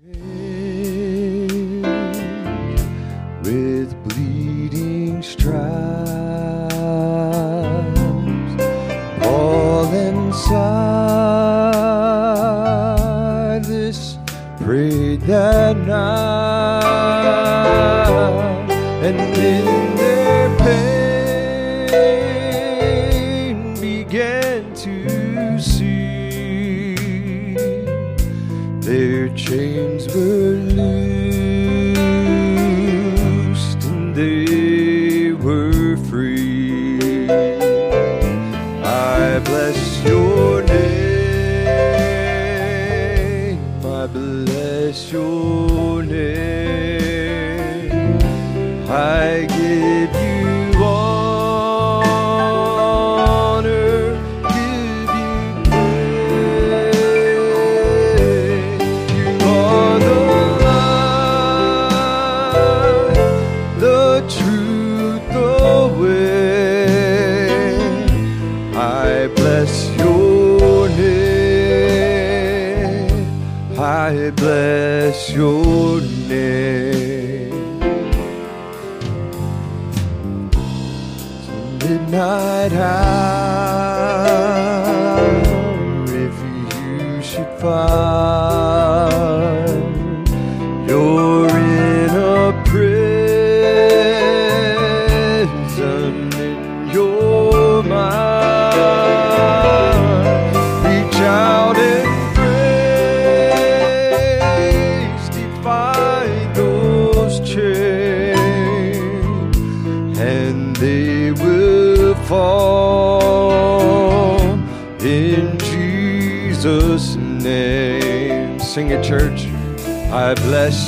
Hey. I bless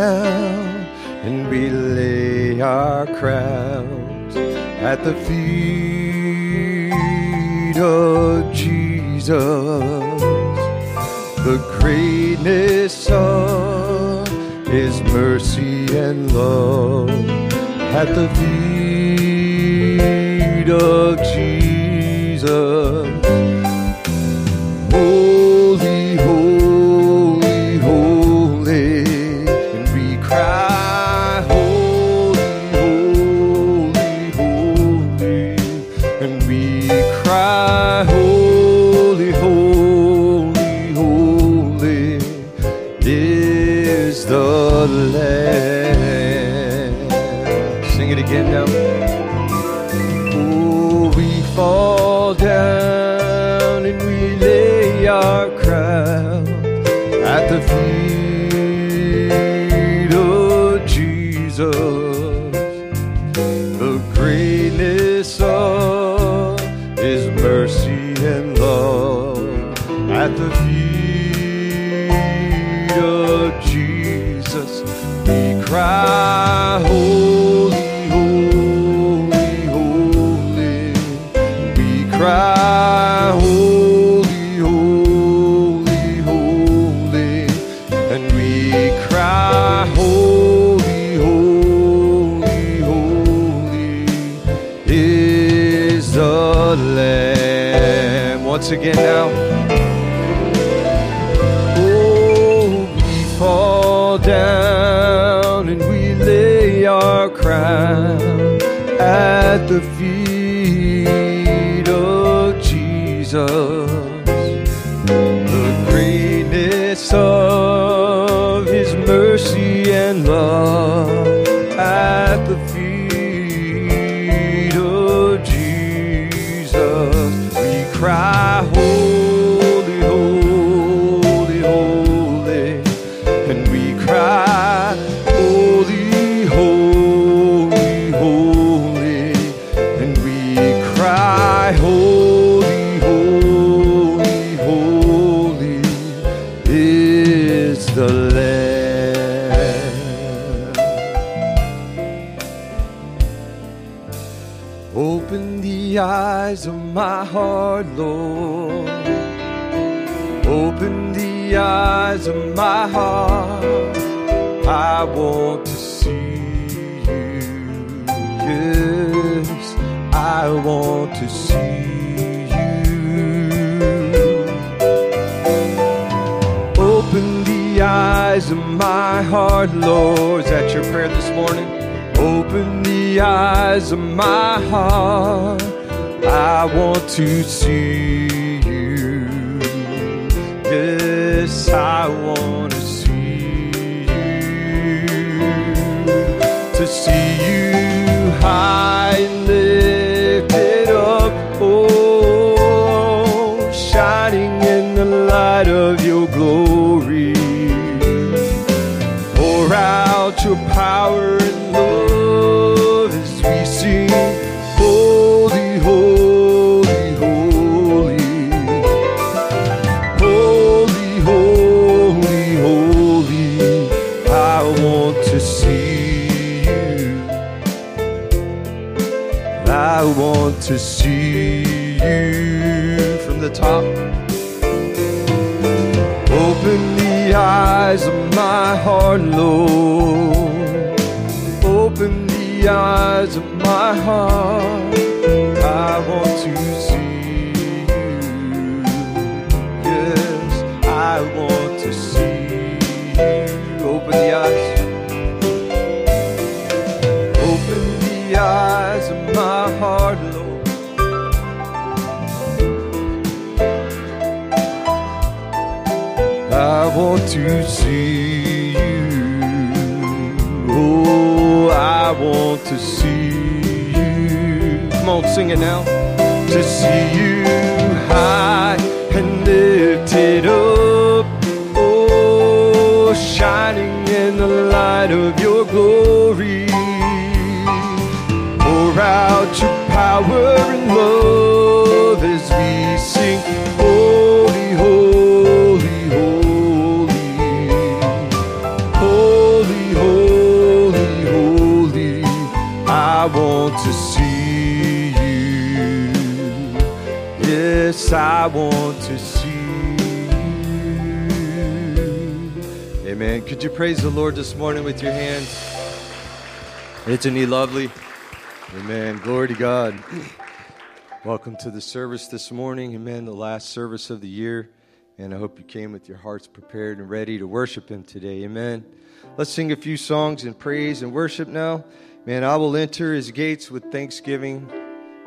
down and we lay our crowns at the feet of Jesus. The greatness of his mercy and love at the feet of Jesus. Amen. Could you praise the Lord this morning with your hands? Isn't he lovely? Amen. Glory to God. Welcome to the service this morning. Amen. The last service of the year. And I hope you came with your hearts prepared and ready to worship Him today. Amen. Let's sing a few songs in praise and worship now. Man, I will enter His gates with thanksgiving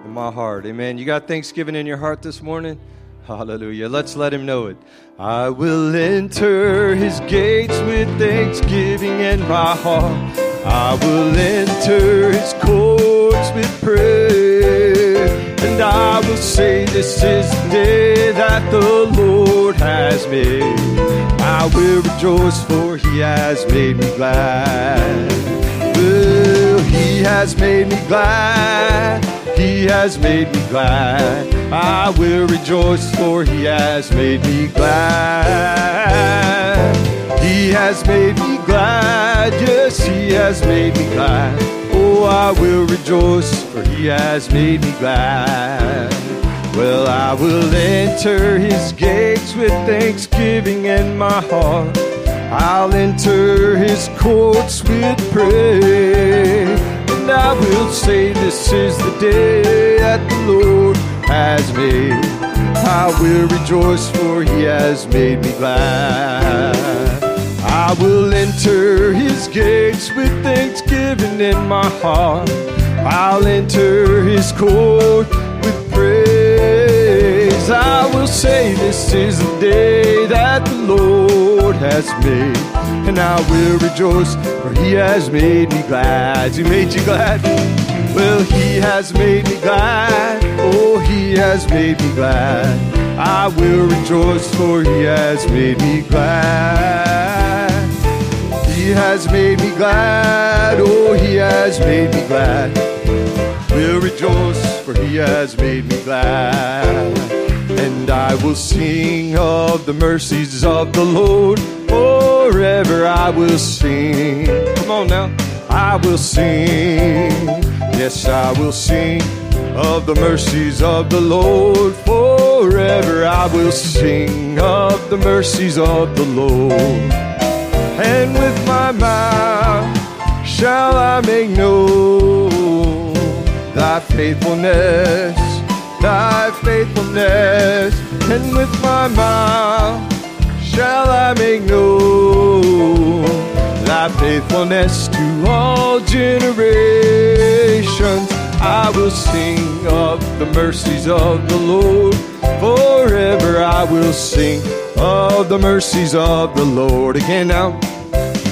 in my heart. Amen. You got thanksgiving in your heart this morning? Hallelujah. Let's let Him know it. I will enter His gates with thanksgiving in my heart. I will enter His courts with prayer. And I will say, This is the day that the Lord has made. I will rejoice, for He has made me glad. Well, He has made me glad. He has made me glad. I will rejoice, for He has made me glad. He has made me glad. Yes, He has made me glad. Oh, I will rejoice, for He has made me glad. Well, I will enter His gates with thanksgiving in my heart. I'll enter His courts with praise. And I will say, This is the day that the Lord has made. I will rejoice, for He has made me glad. I will enter His gates with thanksgiving in my heart. I'll enter His court with praise. I will say, This is the day that the Lord has made. And I will rejoice, for He has made me glad. He made you glad? Well, He has made me glad. Oh, He has made me glad. I will rejoice, for He has made me glad. He has made me glad. Oh, He has made me glad. Will rejoice, for He has made me glad. And I will sing of the mercies of the Lord. Forever I will sing. Come on now. I will sing. Yes, I will sing of the mercies of the Lord. Forever I will sing of the mercies of the Lord. And with my mouth shall I make known thy faithfulness, thy faithfulness. And with my mouth shall I make known thy faithfulness to all generations. I will sing of the mercies of the Lord. Forever I will sing of the mercies of the Lord. Again now.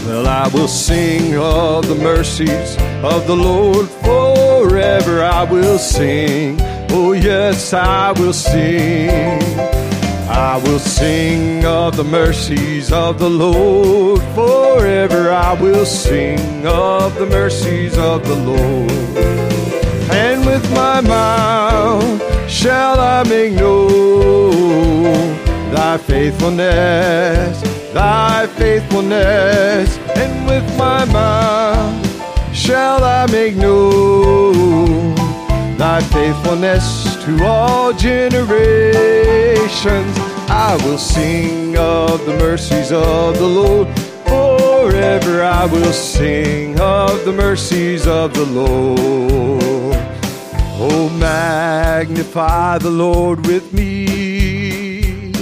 Well, I will sing of the mercies of the Lord. Forever I will sing. Oh, yes, I will sing. I will sing of the mercies of the Lord. Forever I will sing of the mercies of the Lord and with my mouth shall I make known thy faithfulness, thy faithfulness, and with my mouth shall I make known thy faithfulness to all generations. I will sing of the mercies of the Lord. Forever I will sing of the mercies of the Lord. Oh, magnify the Lord with me,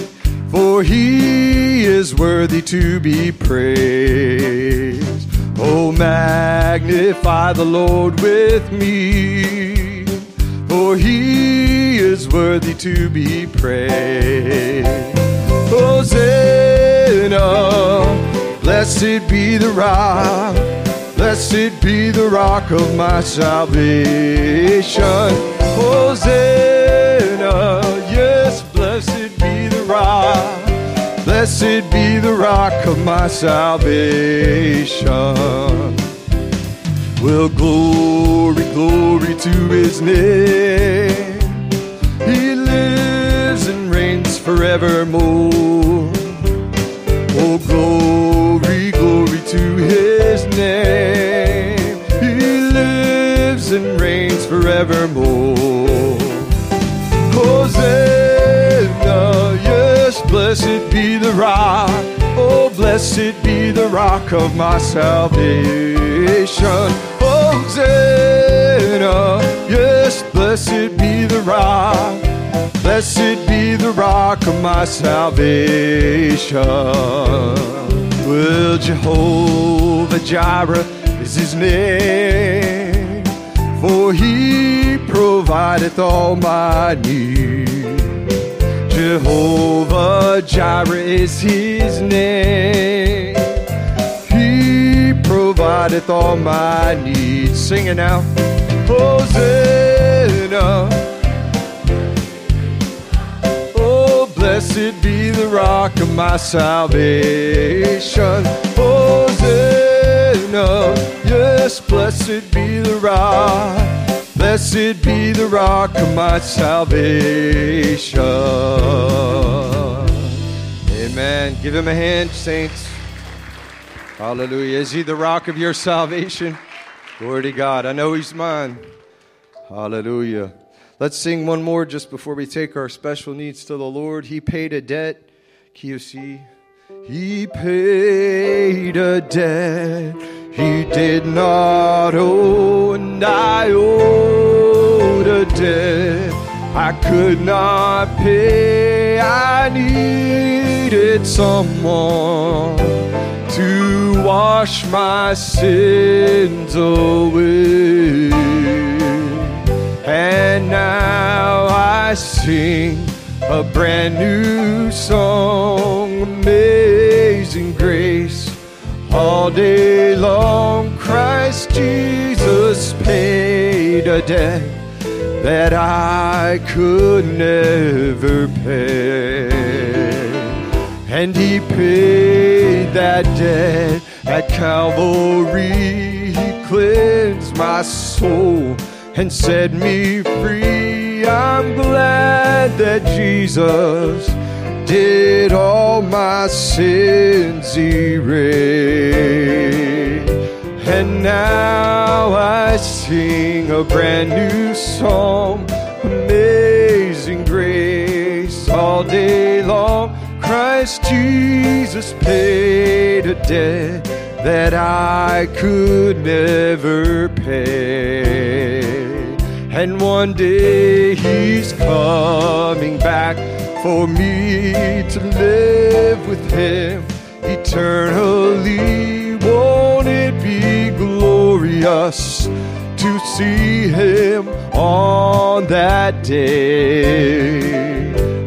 for he is worthy to be praised. Oh, magnify the Lord with me, for he is worthy to be praised. Hosanna, blessed be the rock Blessed be the rock of my salvation. Hosanna, yes, blessed be the rock. Blessed be the rock of my salvation. Well, glory, glory to his name. He lives and reigns forevermore. Oh, glory, glory to his name. He lives and reigns forevermore. Hosanna, yes, blessed be the rock. Oh, blessed be the rock of my salvation. Hosanna, yes, blessed be the rock. Blessed be the rock of my salvation. Well, Jehovah Jireh is his name, for he provideth all my needs. Jehovah Jireh is his name. Provideth all my needs. Singing now. Hosanna. Oh, blessed be the rock of my salvation. Hosanna, yes, blessed be the rock. Blessed be the rock of my salvation. Amen. Give him a hand, saints. Hallelujah. Is he the rock of your salvation? Glory to God. I know he's mine. Hallelujah. Let's sing one more just before we take our special needs to the Lord. He paid a debt. QC. He paid a debt he did not owe, and I owed a debt I could not pay. I needed someone to wash my sins away. And now I sing a brand new song, Amazing Grace. All day long, Christ Jesus paid a debt that I could never pay. And He paid that debt at Calvary. He cleansed my soul and set me free. I'm glad that Jesus did all my sins erase. And now I sing a brand new song. Amazing grace all day long. Christ Jesus paid a debt that I could never pay. And one day he's coming back for me to live with him eternally. Won't it be glorious to see him on that day?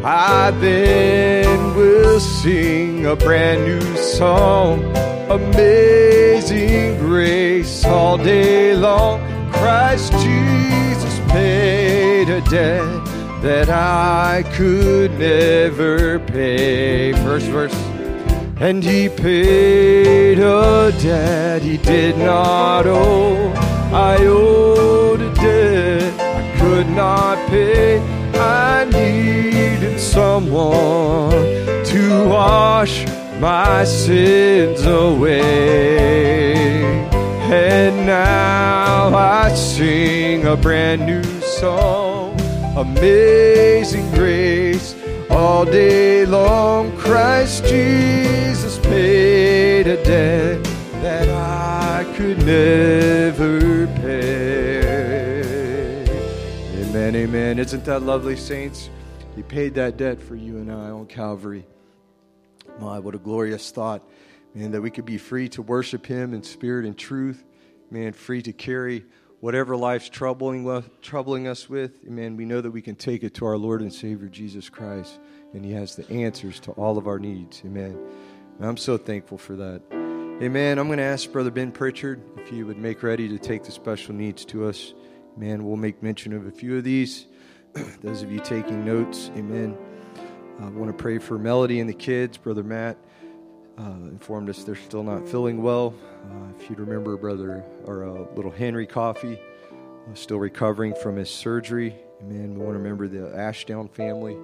I then sing a brand new song, Amazing Grace, all day long. Christ Jesus paid a debt that I could never pay. First verse. And he paid a debt he did not owe. I owed a debt I could not pay. Someone to wash my sins away. And now I sing a brand new song, Amazing Grace. All day long, Christ Jesus paid a debt that I could never pay. Amen, amen. Isn't that lovely, saints? He paid that debt for you and I on Calvary. My, what a glorious thought, man, that we could be free to worship Him in spirit and truth, man, free to carry whatever life's troubling, troubling us with. Man, we know that we can take it to our Lord and Savior Jesus Christ, and He has the answers to all of our needs. Amen. And I'm so thankful for that. Amen. I'm going to ask Brother Ben Pritchard if he would make ready to take the special needs to us. Man, we'll make mention of a few of these. Those of you taking notes, amen. I want to pray for Melody and the kids. Brother Matt uh, informed us they're still not feeling well. Uh, if you'd remember, Brother or uh, little Henry Coffee, uh, still recovering from his surgery. Amen. We want to remember the Ashdown family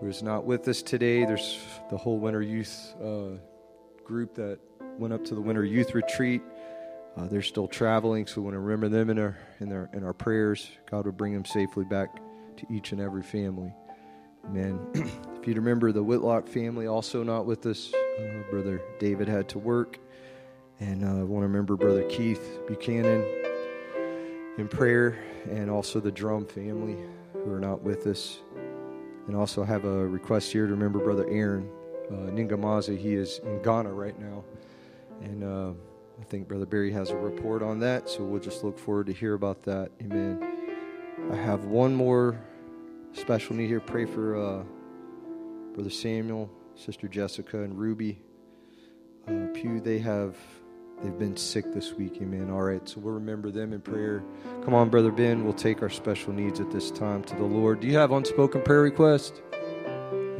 who is not with us today. There's the whole Winter Youth uh, group that went up to the Winter Youth Retreat. Uh, they're still traveling, so we want to remember them in our in our in our prayers. God would bring them safely back to each and every family. Amen. if you'd remember the Whitlock family, also not with us. Uh, Brother David had to work. And uh, I want to remember Brother Keith Buchanan in prayer, and also the Drum family who are not with us. And also have a request here to remember Brother Aaron uh, Ningamazi. He is in Ghana right now. And uh, I think Brother Barry has a report on that, so we'll just look forward to hear about that. Amen. I have one more special need here. Pray for uh, Brother Samuel, Sister Jessica, and Ruby. Uh, Pew, they have they've been sick this week. Amen. All right, so we'll remember them in prayer. Come on, Brother Ben. We'll take our special needs at this time to the Lord. Do you have unspoken prayer requests?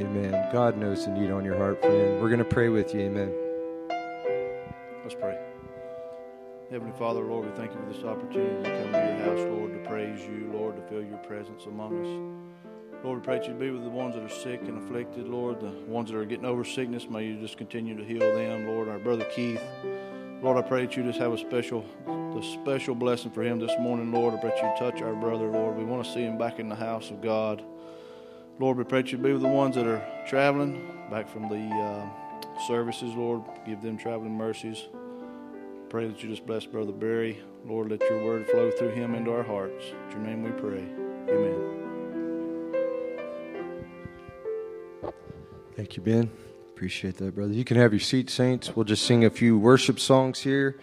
Amen. God knows the need on your heart, friend. We're going to pray with you. Amen. Let's pray. Heavenly Father, Lord, we thank you for this opportunity to come to your house, Lord, to praise you, Lord, to feel your presence among us. Lord, we pray that you be with the ones that are sick and afflicted, Lord, the ones that are getting over sickness. May you just continue to heal them, Lord. Our brother Keith, Lord, I pray that you just have a special, the special blessing for him this morning, Lord. I pray that you touch our brother, Lord. We want to see him back in the house of God. Lord, we pray that you be with the ones that are traveling back from the uh, services, Lord. Give them traveling mercies. Pray that you just bless Brother Barry. Lord, let your word flow through him into our hearts. In your name we pray. Amen. Thank you, Ben. Appreciate that, brother. You can have your seat, saints. We'll just sing a few worship songs here.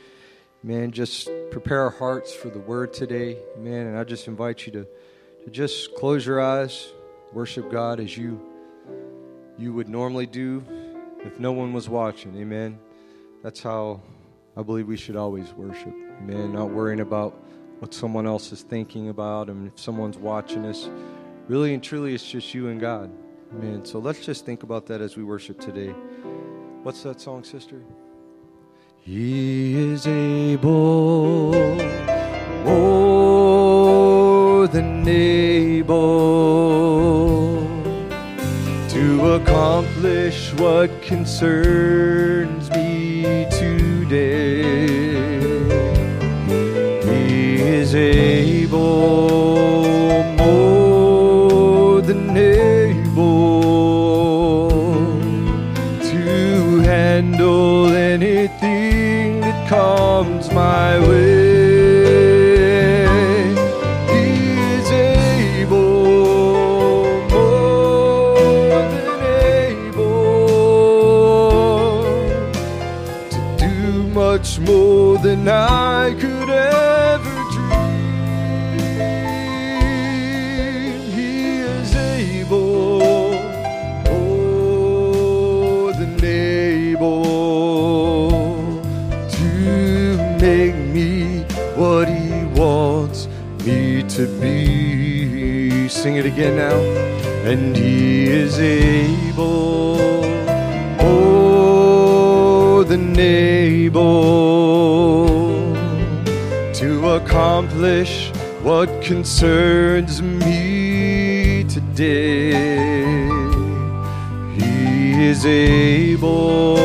Man, just prepare our hearts for the word today. Man, and I just invite you to, to just close your eyes, worship God as you you would normally do if no one was watching. Amen. That's how I believe we should always worship. Amen. Not worrying about what someone else is thinking about and if someone's watching us. Really and truly, it's just you and God. Amen. So let's just think about that as we worship today. What's that song, sister? He is able, more than able, to accomplish what concerns again now. And He is able, more than able to accomplish what concerns me today. He is able,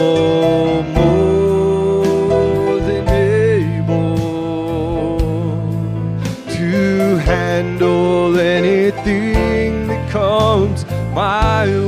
my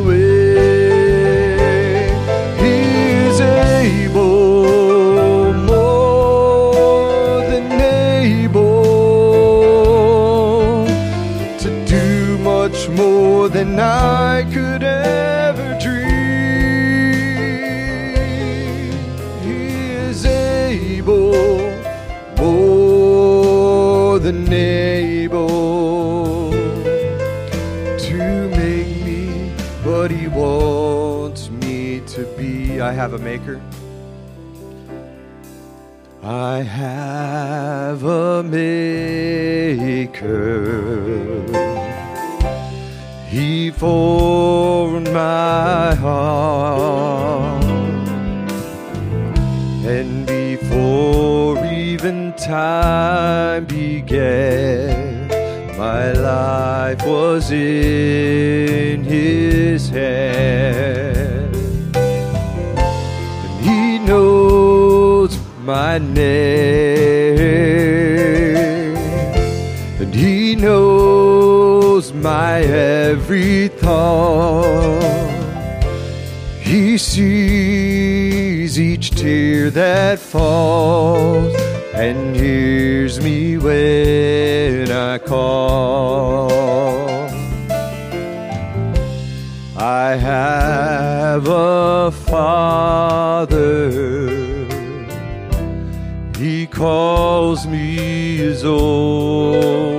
I have a maker. He formed my heart. And before even time began, my life was in name. And he knows my every thought. He sees each tear that falls and hears me when I call. I have a father. Calls me his own.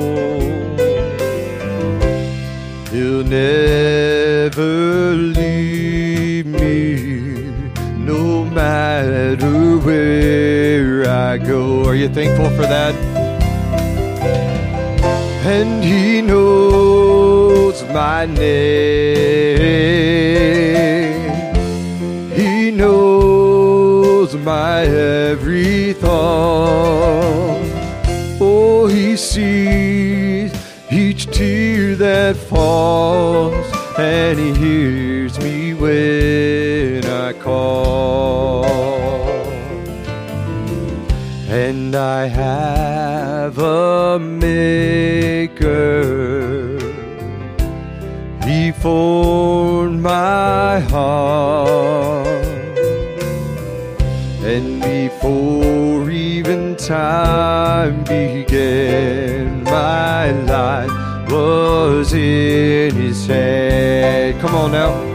He'll never leave me, no matter where I go. Are you thankful for that? And he knows my name. My every thought. Oh, he sees each tear that falls, and he hears me when I call. And I have a maker. He formed my heart. Before even time began, my life was in his hand. Come on now.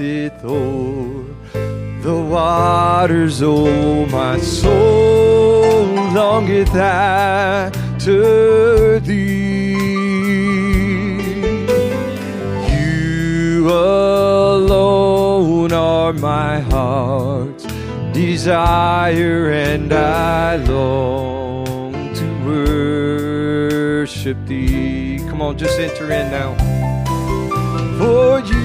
O'er the waters, oh, my soul longeth after thee. You alone are my heart's desire, and I long to worship thee. Come on, just enter in now. For you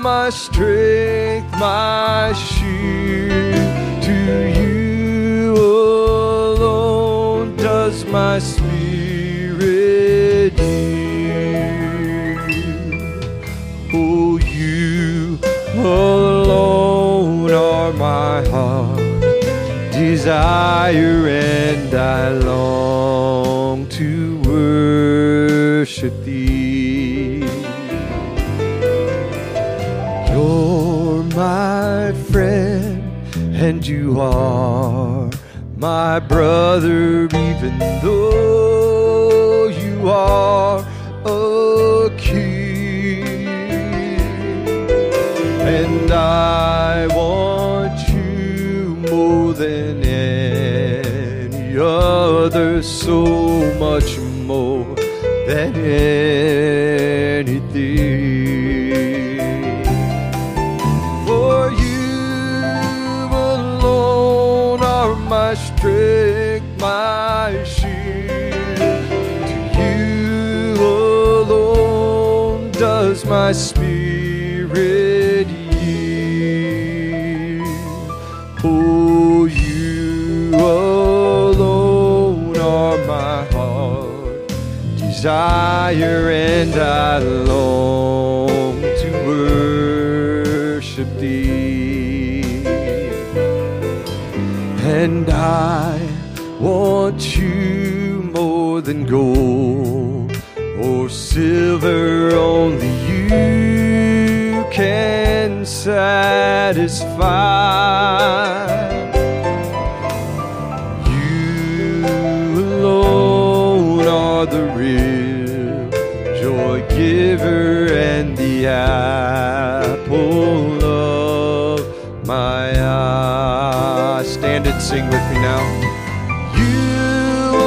my strength, my shield. To you alone does my spirit yield. Oh, you alone are my heart desire and I long to worship my friend and you are my brother even though you are a king and I want you more than any other, so much more than anything. My strength, my shield. To you alone does my spirit yield. Oh, you alone are my heart desire, and I long to worship thee. And I want you more than gold or silver, only you can satisfy. You alone are the real joy giver and the apple sing with me now. You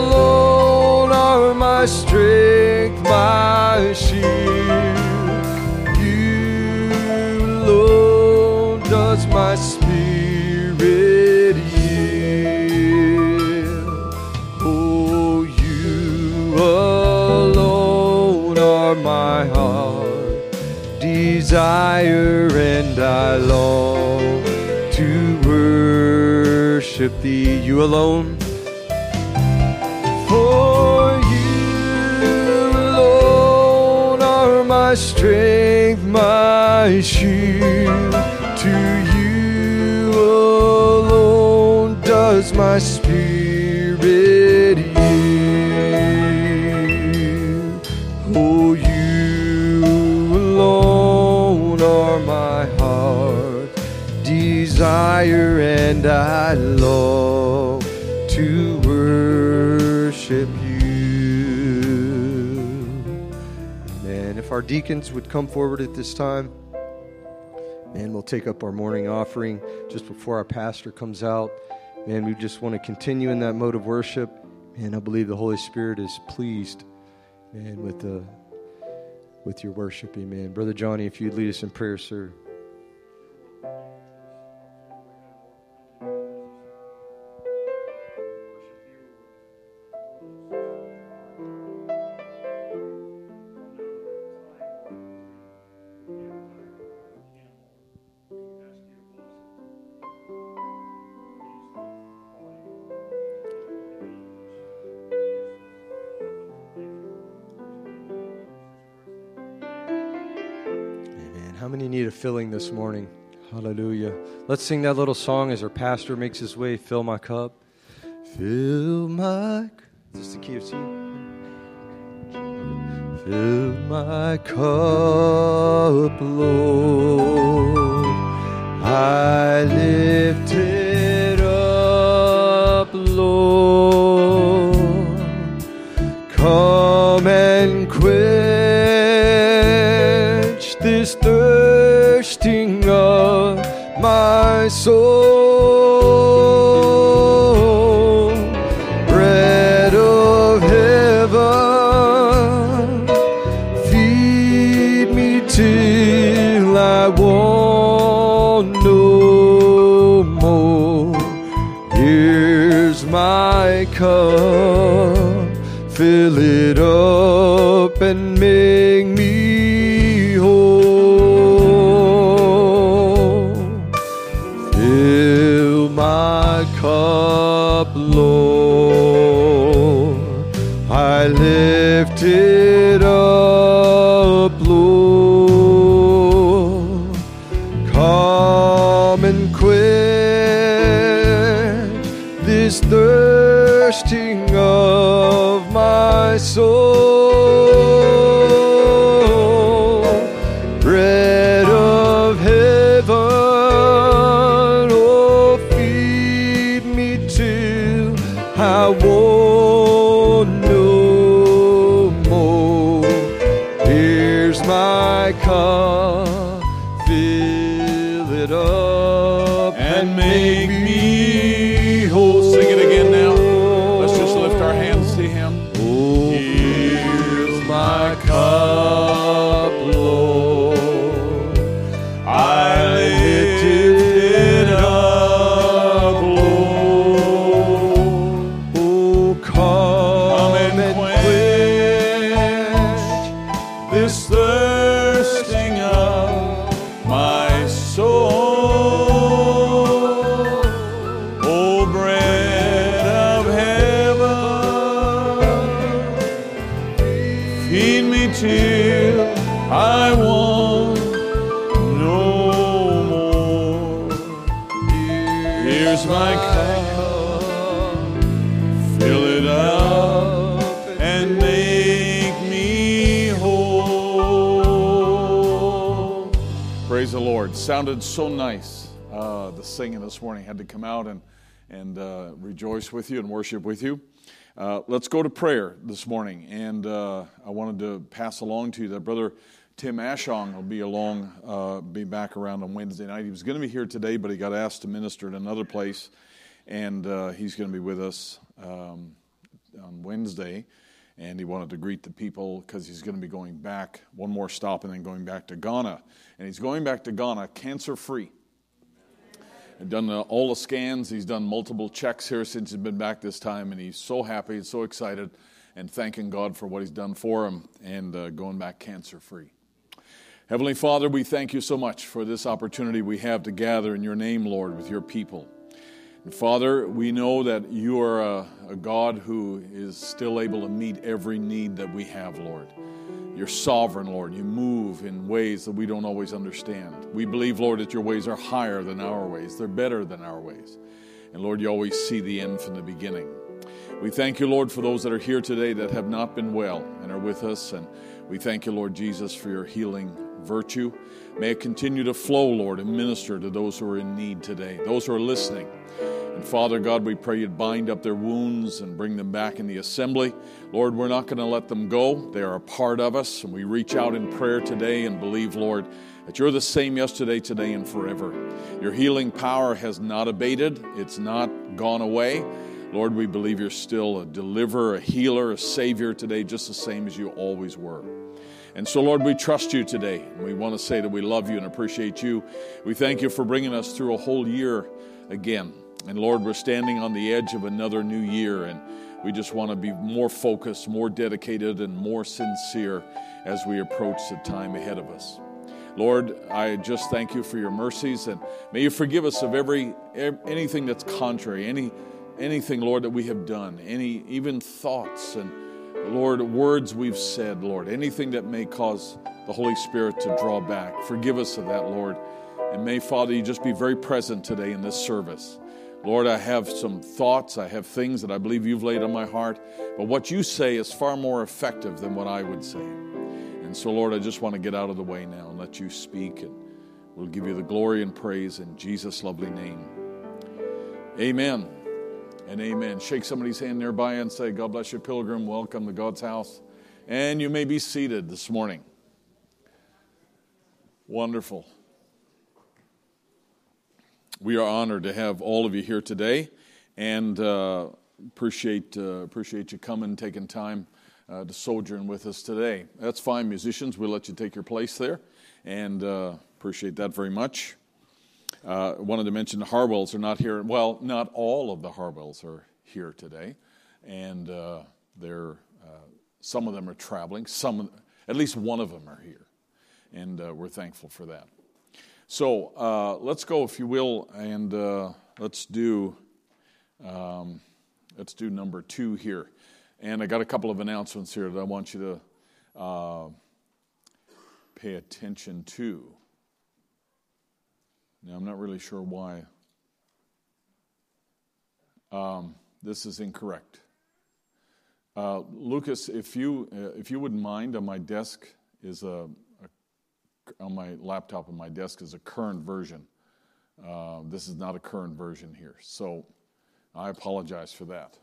alone are my strength, my shield. You alone does my spirit yield. Oh, you alone are my heart desire, and I long to worship thee. You alone. For you alone are my strength, my shield. To you alone does my spirit yield. Oh, you alone are my heart desire, and I long to worship you. And if our deacons would come forward at this time, and we'll take up our morning offering just before our pastor comes out. Man, we just want to continue in that mode of worship. And I believe the Holy Spirit is pleased, and with the with your worship. Amen. Brother Johnny, if you'd lead us in prayer, sir. Filling this morning? Hallelujah. Let's sing that little song as our pastor makes his way. Fill my cup. Fill my. Is this the key of C? Fill my cup, Lord. I lift it up, Lord. Soul. Bread of heaven, feed me till I want no more. Here's my cup, fill it up and lift Sounded so nice. Uh, the singing this morning had to come out and and uh, rejoice with you and worship with you. Uh, let's go to prayer this morning, and uh, I wanted to pass along to you that brother Tim Ashong will be along, uh, be back around on Wednesday night. He was going to be here today, but he got asked to minister at another place, and uh, he's going to be with us um, on Wednesday. And he wanted to greet the people because he's going to be going back one more stop and then going back to Ghana. And he's going back to Ghana cancer free. He's done all the scans. He's done multiple checks here since he's been back this time, and he's so happy and so excited and thanking God for what he's done for him and uh, going back cancer free. Heavenly Father, we thank you so much for this opportunity we have to gather in your name, Lord, with your people. Father, we know that you are a, a God who is still able to meet every need that we have, Lord. You're sovereign, Lord. You move in ways that we don't always understand. We believe, Lord, that your ways are higher than our ways, they're better than our ways. And Lord, you always see the end from the beginning. We thank you, Lord, for those that are here today that have not been well and are with us. And we thank you, Lord Jesus, for your healing virtue. May it continue to flow, Lord, and minister to those who are in need today, those who are listening. And Father God, we pray you'd bind up their wounds and bring them back in the assembly. Lord, we're not going to let them go. They are a part of us. And we reach out in prayer today and believe, Lord, that you're the same yesterday, today, and forever. Your healing power has not abated, it's not gone away. Lord, we believe you're still a deliverer, a healer, a savior today, just the same as you always were. And so, Lord, we trust you today. We want to say that we love you and appreciate you. We thank you for bringing us through a whole year again. And Lord, we're standing on the edge of another new year, and we just want to be more focused, more dedicated, and more sincere as we approach the time ahead of us. Lord, I just thank you for your mercies, and may you forgive us of every anything that's contrary, any anything, Lord, that we have done, any even thoughts and Lord, words we've said, Lord, anything that may cause the Holy Spirit to draw back. Forgive us of that, Lord. And may, Father, you just be very present today in this service. Lord, I have some thoughts, I have things that I believe you've laid on my heart, but what you say is far more effective than what I would say. And so, Lord, I just want to get out of the way now and let you speak, and we'll give you the glory and praise in Jesus' lovely name. Amen and amen. Shake somebody's hand nearby and say, God bless you, pilgrim. Welcome to God's house. And you may be seated this morning. Wonderful. We are honored to have all of you here today and uh, appreciate, uh, appreciate you coming, taking time uh, to sojourn with us today. That's fine, musicians. We'll let you take your place there and uh, appreciate that very much. Uh, wanted to mention the Harwells are not here. Well, not all of the Harwells are here today, and uh, they're uh, some of them are traveling. Some, at least one of them are here, and we're thankful for that. So uh, let's go, if you will, and uh, let's do um, let's do number two here. And I got a couple of announcements here that I want you to uh, pay attention to. Now, I'm not really sure why um, this is incorrect. Uh, Lucas, if you uh, if you wouldn't mind, on my desk is a on my laptop on my desk is a current version. Uh, this is not a current version here, so I apologize for that.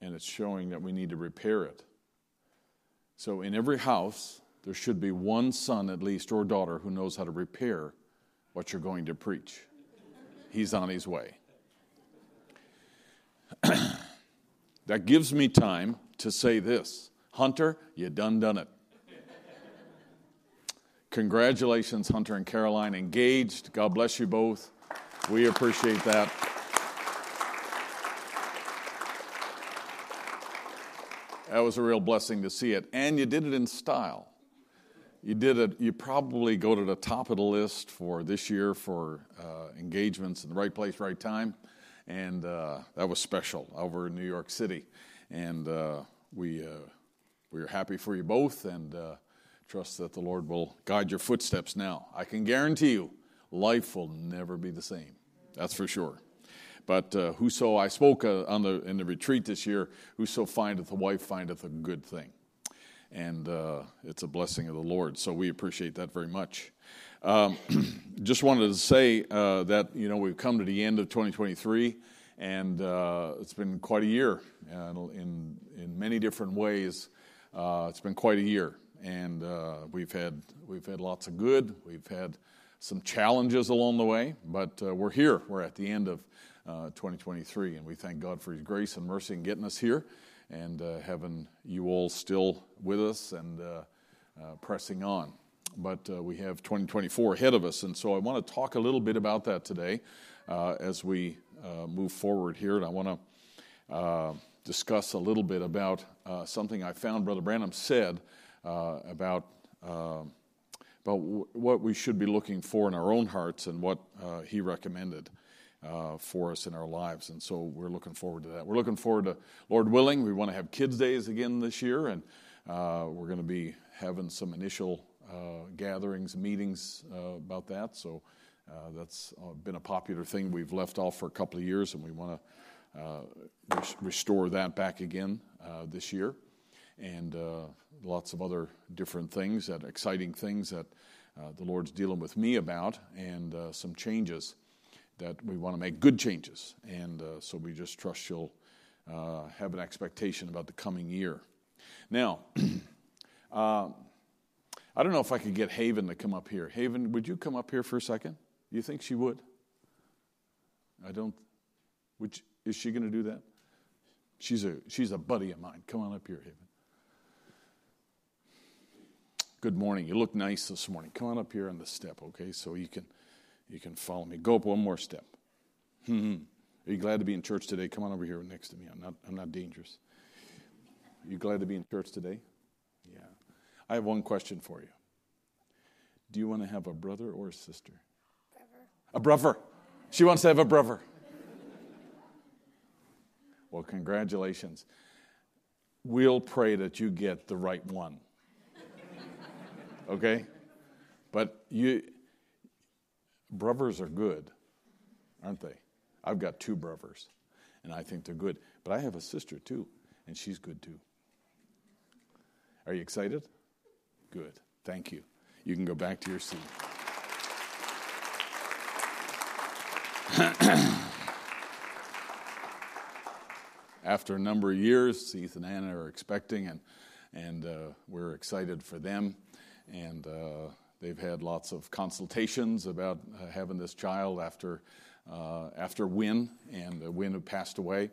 And it's showing that we need to repair it. So, in every house, there should be one son at least or daughter who knows how to repair what you're going to preach. He's on his way. that gives me time to say this Hunter, you done done it. Congratulations, Hunter and Caroline, engaged. God bless you both. We appreciate that. That was a real blessing to see it. And you did it in style. You did it, you probably go to the top of the list for this year for uh, engagements in the right place, right time. And uh, that was special over in New York City. And uh, we, uh, we are happy for you both and uh, trust that the Lord will guide your footsteps now. I can guarantee you, life will never be the same. That's for sure. But uh, whoso I spoke on the in the retreat this year, whoso findeth a wife findeth a good thing, and it's a blessing of the Lord. So we appreciate that very much. Um, just wanted to say uh, that you know we've come to the end of 2023, and uh, it's been quite a year in in many different ways. Uh, it's been quite a year, and we've had we've had lots of good. We've had some challenges along the way, but we're here. We're at the end of uh, 2023. And we thank God for His grace and mercy in getting us here and uh, having you all still with us and uh, uh pressing on. But uh, we have 2024 ahead of us. And so I want to talk a little bit about that today uh, as we move forward here. And I want to discuss a little bit about something I found Brother Branham said about. about w- what we should be looking for in our own hearts and what he recommended uh, for us in our lives. And so we're looking forward to that. We're looking forward to, Lord willing, we want to have Kids' Days again this year, and uh, we're going to be having some initial uh, gatherings, meetings uh, about that. So uh, that's uh, been a popular thing we've left off for a couple of years, and we want to res- restore that back again this year. And lots of other different things, that exciting things that the Lord's dealing with me about, and some changes that we want to make good changes. And uh, so we just trust you'll uh, have an expectation about the coming year. Now, uh, I don't know if I could get Haven to come up here. Haven, would you come up here for a second? You think she would? I don't. Which is she going to do that? She's a she's a buddy of mine. Come on up here, Haven. Good morning. You look nice this morning. Come on up here on the step, okay? So you can you can follow me. Go up one more step. Hmm. Are you glad to be in church today? Come on over here next to me. I'm not, I'm not dangerous. Are you glad to be in church today? I have one question for you. Do you want to have a brother or a sister? Brother. A brother. She wants to have a brother. Well, congratulations. We'll pray that you get the right one. Okay? But you Brothers are good, aren't they? I've got two brothers, and I think they're good. But I have a sister too, and she's good too. Are you excited? Good. Thank you. You can go back to your seat. After a number of years, Keith and Anna are expecting, and, and uh, we're excited for them. And uh, They've had lots of consultations about uh, having this child after, uh, after Win, and uh, Win had passed away.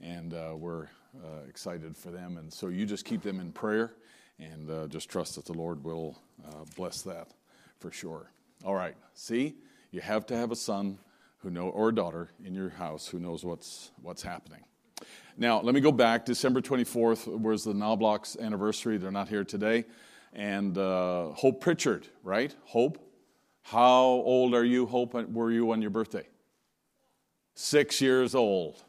And uh, we're uh, excited for them. And so you just keep them in prayer and uh, just trust that the Lord will bless that for sure. All right. See, you have to have a son who know or a daughter in your house who knows what's what's happening. Now, let me go back. December 24th was the Knobloch's anniversary. They're not here today. And uh, Hope Pritchard, right? Hope. How old are you, Hope? Were you on your birthday? Six years old.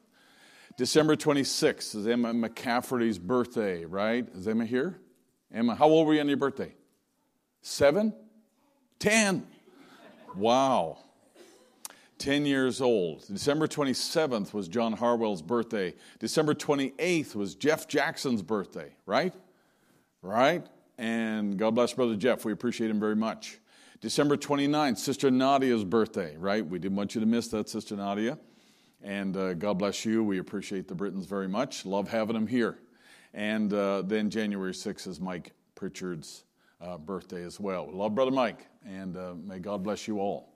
December 26th is Emma McCafferty's birthday, right? Is Emma here? Emma, how old were you on your birthday? Seven? Ten. Wow. 10 years old. December 27th was John Harwell's birthday. December 28th was Jeff Jackson's birthday, right? Right? And God bless Brother Jeff. We appreciate him very much. December 29th, Sister Nadia's birthday, right? We didn't want you to miss that, Sister Nadia. And uh, God bless you. We appreciate the Britons very much. Love having them here. And uh, then January 6th is Mike Pritchard's uh, birthday as well. Love Brother Mike, and uh, may God bless you all.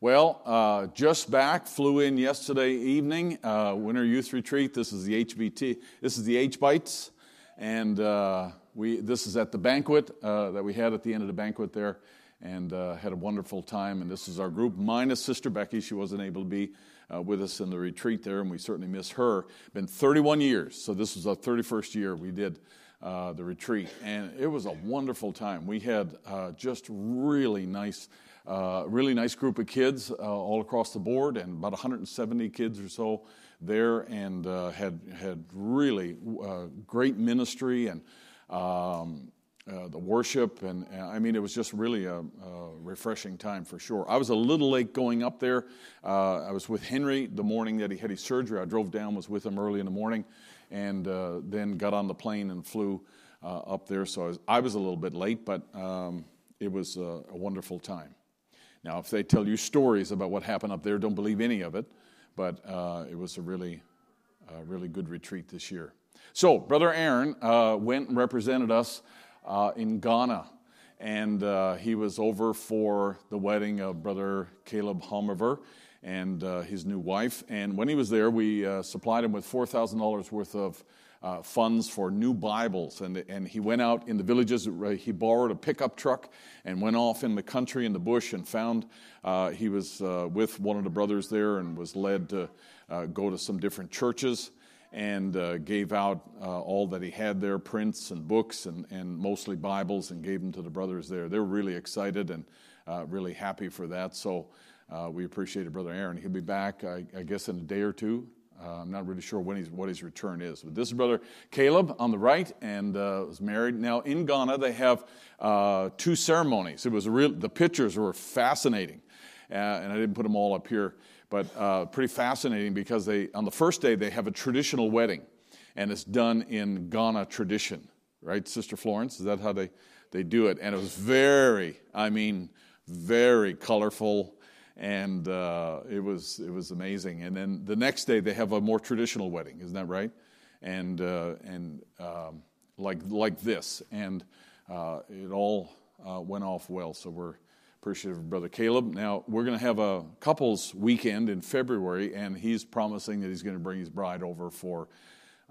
Well, uh, just back, flew in yesterday evening, uh, Winter Youth Retreat. This is the HBT, this is the H Bites, and uh, we, this is at the banquet that we had at the end of the banquet there, and had a wonderful time. And this is our group, minus Sister Becky. She wasn't able to be uh, with us in the retreat there, and we certainly miss her. Been 31 years, so this was our 31st year we did the retreat, and it was a wonderful time. We had just really nice uh, really nice group of kids uh, all across the board, and about 170 kids or so there, and uh, had had really uh, great ministry and um, uh, the worship, and I mean it was just really a, a, refreshing time for sure. I was a little late going up there. I was with Henry the morning that he had his surgery. I drove down, was with him early in the morning, and then got on the plane and flew up there. So I was, I was, a little bit late, but um, it was a, a wonderful time. Now, if they tell you stories about what happened up there, don't believe any of it. But uh, it was a really, uh, really good retreat this year. So, Brother Aaron uh, went and represented us uh, in Ghana. And uh, he was over for the wedding of Brother Caleb Homerver and uh, his new wife. And when he was there, we supplied him with $4,000 worth of uh, funds for new Bibles. And, and he went out in the villages. He borrowed a pickup truck and went off in the country in the bush and found uh, he was uh, with one of the brothers there and was led to uh, go to some different churches and uh, gave out uh, all that he had there prints and books and, and mostly Bibles and gave them to the brothers there. They were really excited and really happy for that. So we appreciated Brother Aaron. He'll be back, I, I guess, in a day or two uh, I'm not really sure when he's, what his return is. But this is Brother Caleb on the right and uh, was married. Now, in Ghana, they have uh, two ceremonies. It was real, the pictures were fascinating. Uh, and I didn't put them all up here, but uh, pretty fascinating because they, on the first day, they have a traditional wedding. And it's done in Ghana tradition, right, Sister Florence? Is that how they, they do it? And it was very, I mean, very colorful and uh, it was it was amazing. And then the next day they have a more traditional wedding, isn't that right? And uh, and um, like like this, and uh, it all uh, went off well. So we're appreciative of Brother Caleb. Now we're going to have a couples weekend in February, and he's promising that he's going to bring his bride over for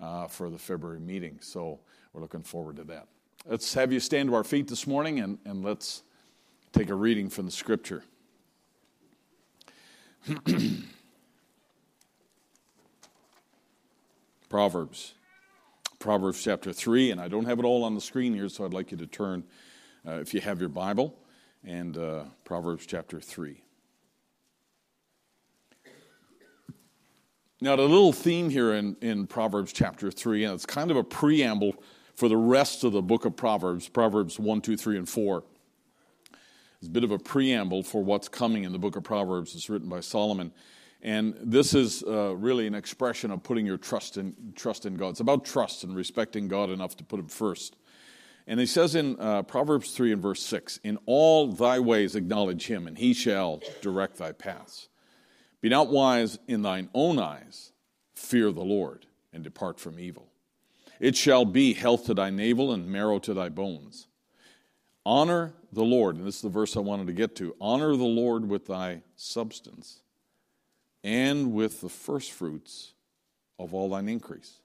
uh, for the February meeting. So we're looking forward to that. Let's have you stand to our feet this morning, and, and let's take a reading from the Scripture. Proverbs. Proverbs chapter 3, and I don't have it all on the screen here, so I'd like you to turn, uh, if you have your Bible, and uh, Proverbs chapter 3. Now, the little theme here in, in Proverbs chapter 3, and it's kind of a preamble for the rest of the book of Proverbs, Proverbs 1, 2, 3, and 4. It's a bit of a preamble for what's coming in the book of Proverbs. It's written by Solomon. And this is uh, really an expression of putting your trust in, trust in God. It's about trust and respecting God enough to put Him first. And he says in uh, Proverbs 3 and verse 6 In all thy ways acknowledge Him, and He shall direct thy paths. Be not wise in thine own eyes, fear the Lord, and depart from evil. It shall be health to thy navel and marrow to thy bones. Honor the Lord, and this is the verse I wanted to get to honor the Lord with thy substance and with the firstfruits of all thine increase.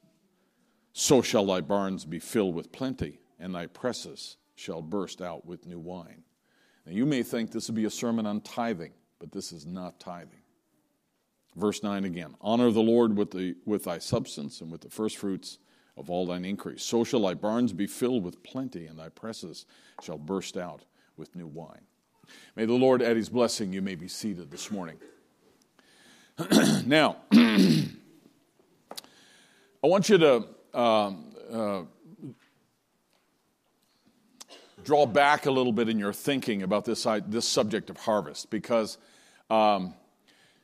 So shall thy barns be filled with plenty, and thy presses shall burst out with new wine. Now, you may think this would be a sermon on tithing, but this is not tithing. Verse 9 again Honor the Lord with, the, with thy substance and with the firstfruits of all thine increase. So shall thy barns be filled with plenty, and thy presses shall burst out with new wine. May the Lord add his blessing. You may be seated this morning. now, I want you to um, uh, draw back a little bit in your thinking about this, this subject of harvest because um,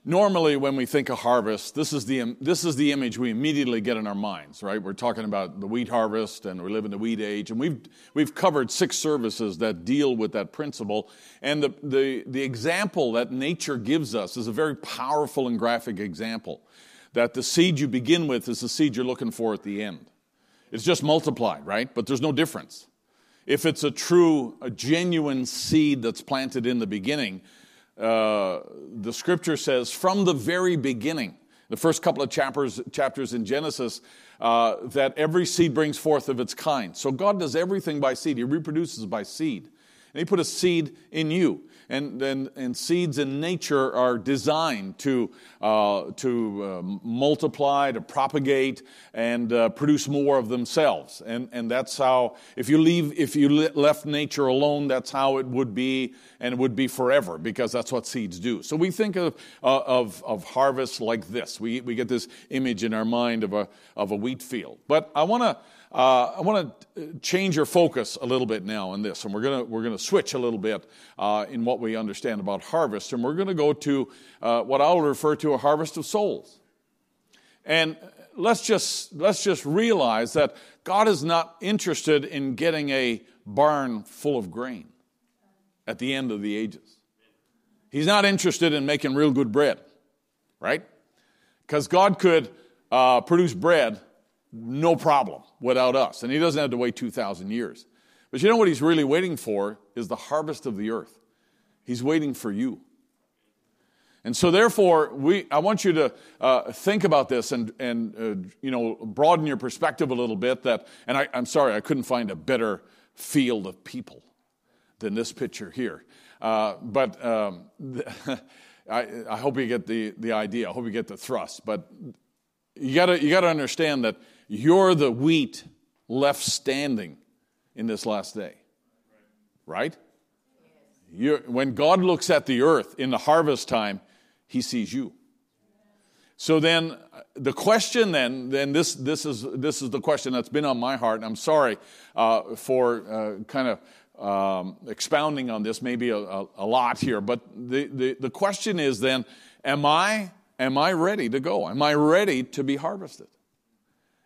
normally when we think of harvest this is, the, this is the image we immediately get in our minds right? We're talking about the wheat harvest and we live in the wheat age and we've, we've covered six services that deal with that principle and the, the, the example that nature gives us is a very powerful and graphic example that the seed you begin with is the seed you're looking for at the end. It's just multiplied right? But there's no difference if it's a true, a genuine seed that's planted in the beginning, uh, the scripture says from the very beginning, the first couple of chapters, chapters in Genesis, uh, that every seed brings forth of its kind. So God does everything by seed, He reproduces by seed. And He put a seed in you and, and, and seeds in nature are designed to, uh, to uh, multiply, to propagate, and uh, produce more of themselves. And, and that's how, if you leave, if you left nature alone, that's how it would be, and it would be forever, because that's what seeds do. So we think of, uh, of, of harvest like this. We, we get this image in our mind of a, of a wheat field. But I want to uh, I want to change your focus a little bit now on this, and we're going we're gonna switch a little bit uh, in what we understand about harvest, and we're going to go to uh, what I'll refer to a harvest of souls. And let's just, let's just realize that God is not interested in getting a barn full of grain at the end of the ages. He's not interested in making real good bread, right? Because God could uh, produce bread no problem without us. And he doesn't have to wait 2,000 years. But you know what he's really waiting for is the harvest of the earth. He's waiting for you. And so, therefore, we, I want you to uh, think about this and, and uh, you know, broaden your perspective a little bit. That, and I, I'm sorry, I couldn't find a better field of people than this picture here. Uh, but um, I, I hope you get the, the idea. I hope you get the thrust. But you got to you got to understand that you're the wheat left standing in this last day. Right? You're, when God looks at the earth in the harvest time, he sees you. So then the question then, then this, this, is, this is the question that's been on my heart, and I'm sorry uh, for uh, kind of um, expounding on this, maybe a, a, a lot here, but the, the, the question is then, am I, am I ready to go? Am I ready to be harvested?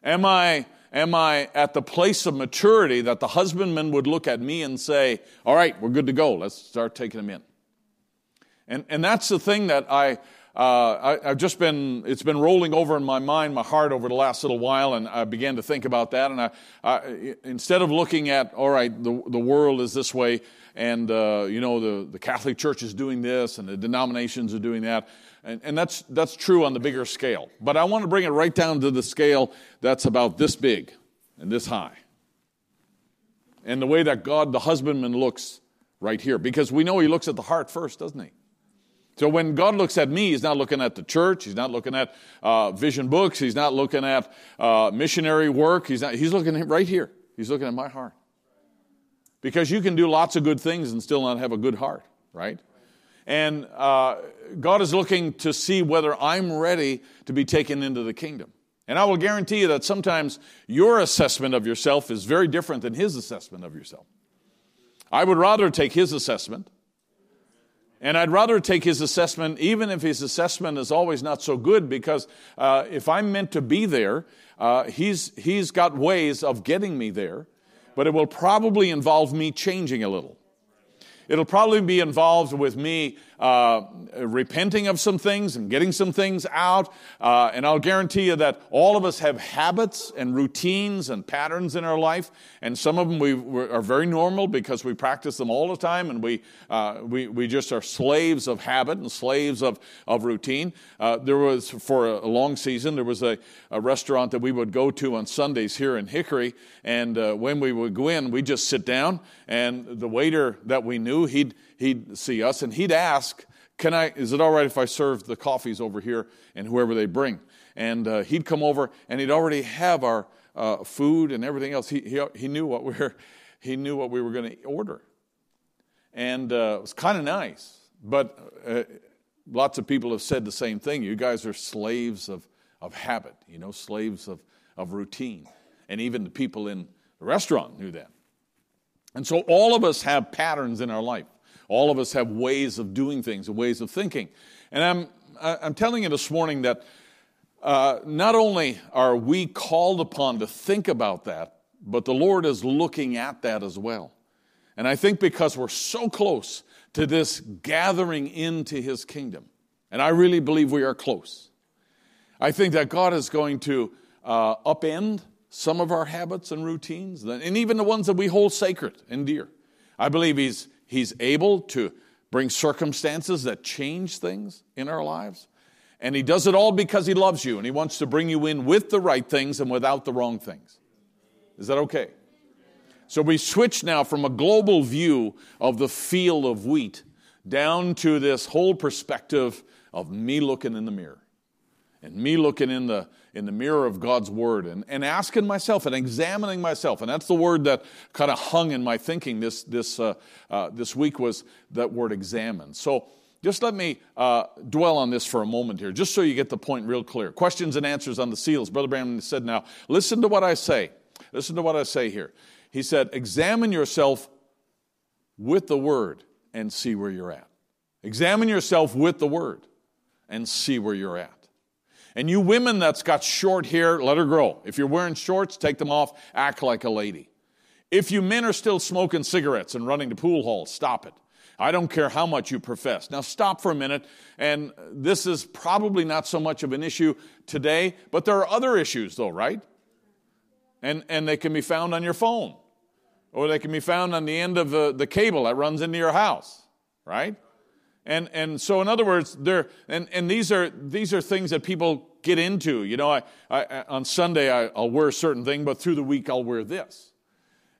Am I, am I at the place of maturity that the husbandman would look at me and say, All right, we're good to go. Let's start taking them in. And, and that's the thing that I, uh, I, have just been, it's been rolling over in my mind, my heart over the last little while, and I began to think about that. And I, I instead of looking at, all right, the, the world is this way, and, uh, you know, the, the Catholic Church is doing this, and the denominations are doing that, and, and that's, that's true on the bigger scale. But I want to bring it right down to the scale that's about this big and this high. And the way that God, the husbandman, looks right here. Because we know he looks at the heart first, doesn't he? So when God looks at me, He's not looking at the church. He's not looking at uh, vision books. He's not looking at uh, missionary work. He's not. He's looking right here. He's looking at my heart. Because you can do lots of good things and still not have a good heart, right? And uh, God is looking to see whether I'm ready to be taken into the kingdom. And I will guarantee you that sometimes your assessment of yourself is very different than His assessment of yourself. I would rather take His assessment. And I'd rather take his assessment, even if his assessment is always not so good, because uh, if I'm meant to be there, uh, he's, he's got ways of getting me there, but it will probably involve me changing a little. It'll probably be involved with me uh, repenting of some things and getting some things out. Uh, and I'll guarantee you that all of us have habits and routines and patterns in our life. And some of them we, are very normal because we practice them all the time and we, uh, we, we just are slaves of habit and slaves of, of routine. Uh, there was, for a long season, there was a, a, restaurant that we would go to on Sundays here in Hickory. And uh, when we would go in, we'd just sit down and the waiter that we knew knew, he'd, he'd see us and he'd ask, Can I, is it all right if I serve the coffees over here and whoever they bring? And uh, he'd come over and he'd already have our uh, food and everything else. He, he, he, knew what we were, he knew what we were going to order. And uh, it was kind of nice. But uh, lots of people have said the same thing. You guys are slaves of, of habit, you know, slaves of, of routine. And even the people in the restaurant knew that. And so all of us have patterns in our life. All of us have ways of doing things and ways of thinking. And I'm, I'm telling you this morning that uh, not only are we called upon to think about that, but the Lord is looking at that as well. And I think because we're so close to this gathering into His kingdom, and I really believe we are close, I think that God is going to uh, upend some of our habits and routines, and even the ones that we hold sacred and dear. I believe He's, he's able to bring circumstances that change things in our lives. And He does it all because He loves you and He wants to bring you in with the right things and without the wrong things. Is that okay? So we switch now from a global view of the field of wheat down to this whole perspective of me looking in the mirror and me looking in the in the mirror of God's word and, and asking myself and examining myself. And that's the word that kind of hung in my thinking this this uh, uh, this week was that word examine. So just let me uh, dwell on this for a moment here, just so you get the point real clear. Questions and answers on the seals. Brother Branham said, now, listen to what I say. Listen to what I say here. He said, examine yourself with the word and see where you're at. Examine yourself with the word and see where you're at. And you women that's got short hair, let her grow. If you're wearing shorts, take them off, act like a lady. If you men are still smoking cigarettes and running to pool halls, stop it. I don't care how much you profess. Now, stop for a minute. And this is probably not so much of an issue today, but there are other issues, though, right? And, and they can be found on your phone, or they can be found on the end of the, the cable that runs into your house, right? And, and so, in other words, there and, and these are these are things that people get into. You know, I, I on Sunday I, will wear a certain thing, but through the week I'll wear this.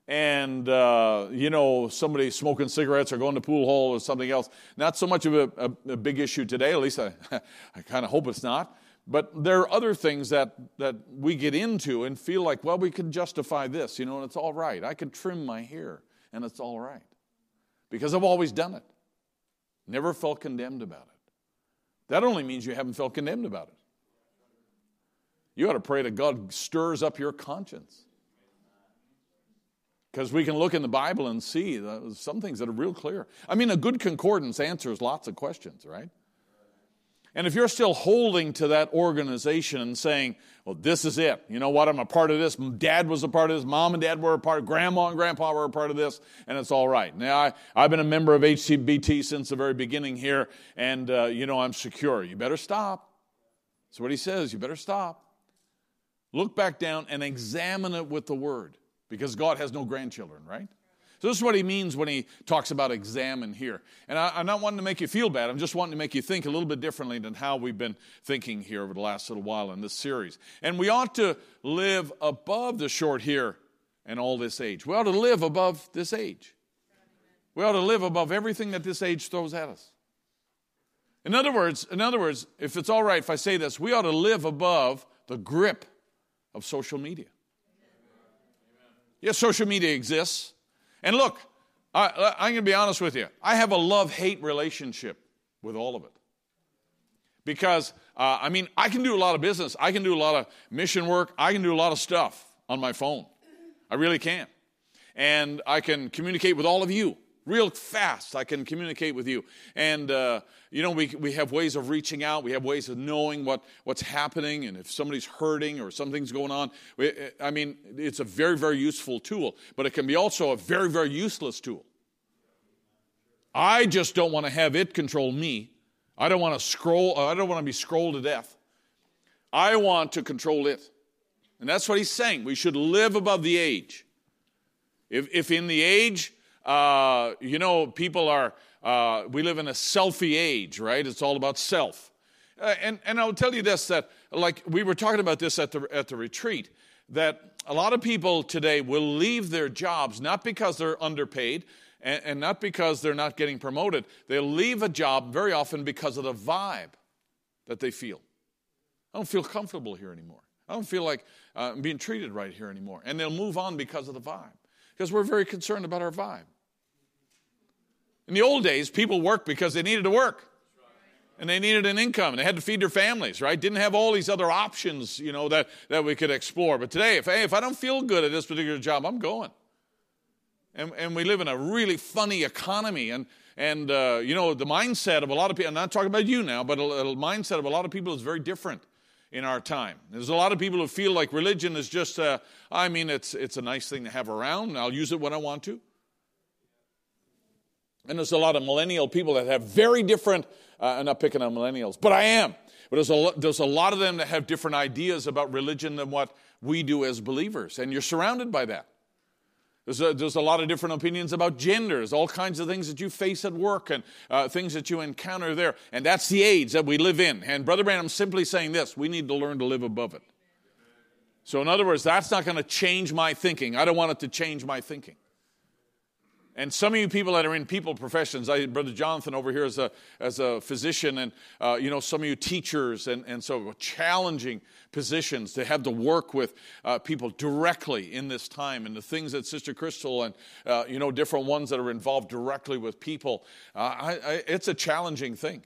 And uh, you know, somebody smoking cigarettes or going to pool hall or something else. Not so much of a, a, a big issue today. At least I, I kind of hope it's not. But there are other things that, that we get into and feel like, well, we can justify this, you know, and it's all right. I can trim my hair and it's all right because I've always done it. Never felt condemned about it. That only means you haven't felt condemned about it. You ought to pray that God stirs up your conscience. Because we can look in the Bible and see some things that are real clear. I mean, a good concordance answers lots of questions, right? And if you're still holding to that organization and saying, well, this is it, you know what, I'm a part of this, dad was a part of this, mom and dad were a part, grandma and grandpa were a part of this, and it's all right. Now, I, I've been a member of HCBT since the very beginning here, and, uh, you know, I'm secure. You better stop. That's what he says. You better stop. Look back down and examine it with the word, because God has no grandchildren, right? So this is what he means when he talks about examine here. And I, am not wanting to make you feel bad. I'm just wanting to make you think a little bit differently than how we've been thinking here over the last little while in this series. And we ought to live above the short here and all this age. We ought to live above this age. We ought to live above everything that this age throws at us. In other words, in other words, if it's all right if I say this, we ought to live above the grip of social media. Yes, social media exists. And look, I, am going to be honest with you. I have a love hate relationship with all of it. Because, uh, I mean, I can do a lot of business, I can do a lot of mission work, I can do a lot of stuff on my phone. I really can. And I can communicate with all of you real fast i can communicate with you. And uh, you know we, we have ways of reaching out. We have ways of knowing what, what's happening and if somebody's hurting or something's going on. I mean it's a very very useful tool but it can be also a very very useless tool. I just don't want to have it control me. I don't want to scroll i don't want to be scrolled to death. I want to control it. And that's what he's saying. We should live above the age. If, if in the age uh, you know, people are, uh, we live in a selfie age, right? It's all about self. Uh, and, and I'll tell you this that, like, we were talking about this at the, at the retreat, that a lot of people today will leave their jobs not because they're underpaid And, and not because they're not getting promoted. They'll leave a job very often because of the vibe that they feel. I don't feel comfortable here anymore. I don't feel like uh, I'm being treated right here anymore. And they'll move on because of the vibe. Because we're very concerned about our vibe. In the old days, people worked because they needed to work. And they needed an income and they had to feed their families, right? Didn't have all these other options, you know, that, that we could explore. But today, if, hey, if I don't feel good at this particular job, I'm going. And, and we live in a really funny economy. And, and uh, you know, the mindset of a lot of people, I'm not talking about you now, but a, a mindset of a lot of people is very different in our time. There's a lot of people who feel like religion is just, uh, I mean, it's, it's a nice thing to have around, I'll use it when I want to. And there's a lot of millennial people that have very different, uh, I'm not picking on millennials, but I am. But there's a, there's a lot of them that have different ideas about religion than what we do as believers. And you're surrounded by that. There's a, there's a lot of different opinions about genders, all kinds of things that you face at work and uh, things that you encounter there. And that's the age that we live in. And Brother Branham's simply saying this we need to learn to live above it. So, in other words, that's not going to change my thinking. I don't want it to change my thinking. And some of you people that are in people professions, I, Brother Jonathan over here as a, as a physician, and uh, you know some of you teachers, and, and so challenging positions to have to work with uh, people directly in this time, and the things that Sister Crystal and uh, you know different ones that are involved directly with people, uh, I, I, it's a challenging thing.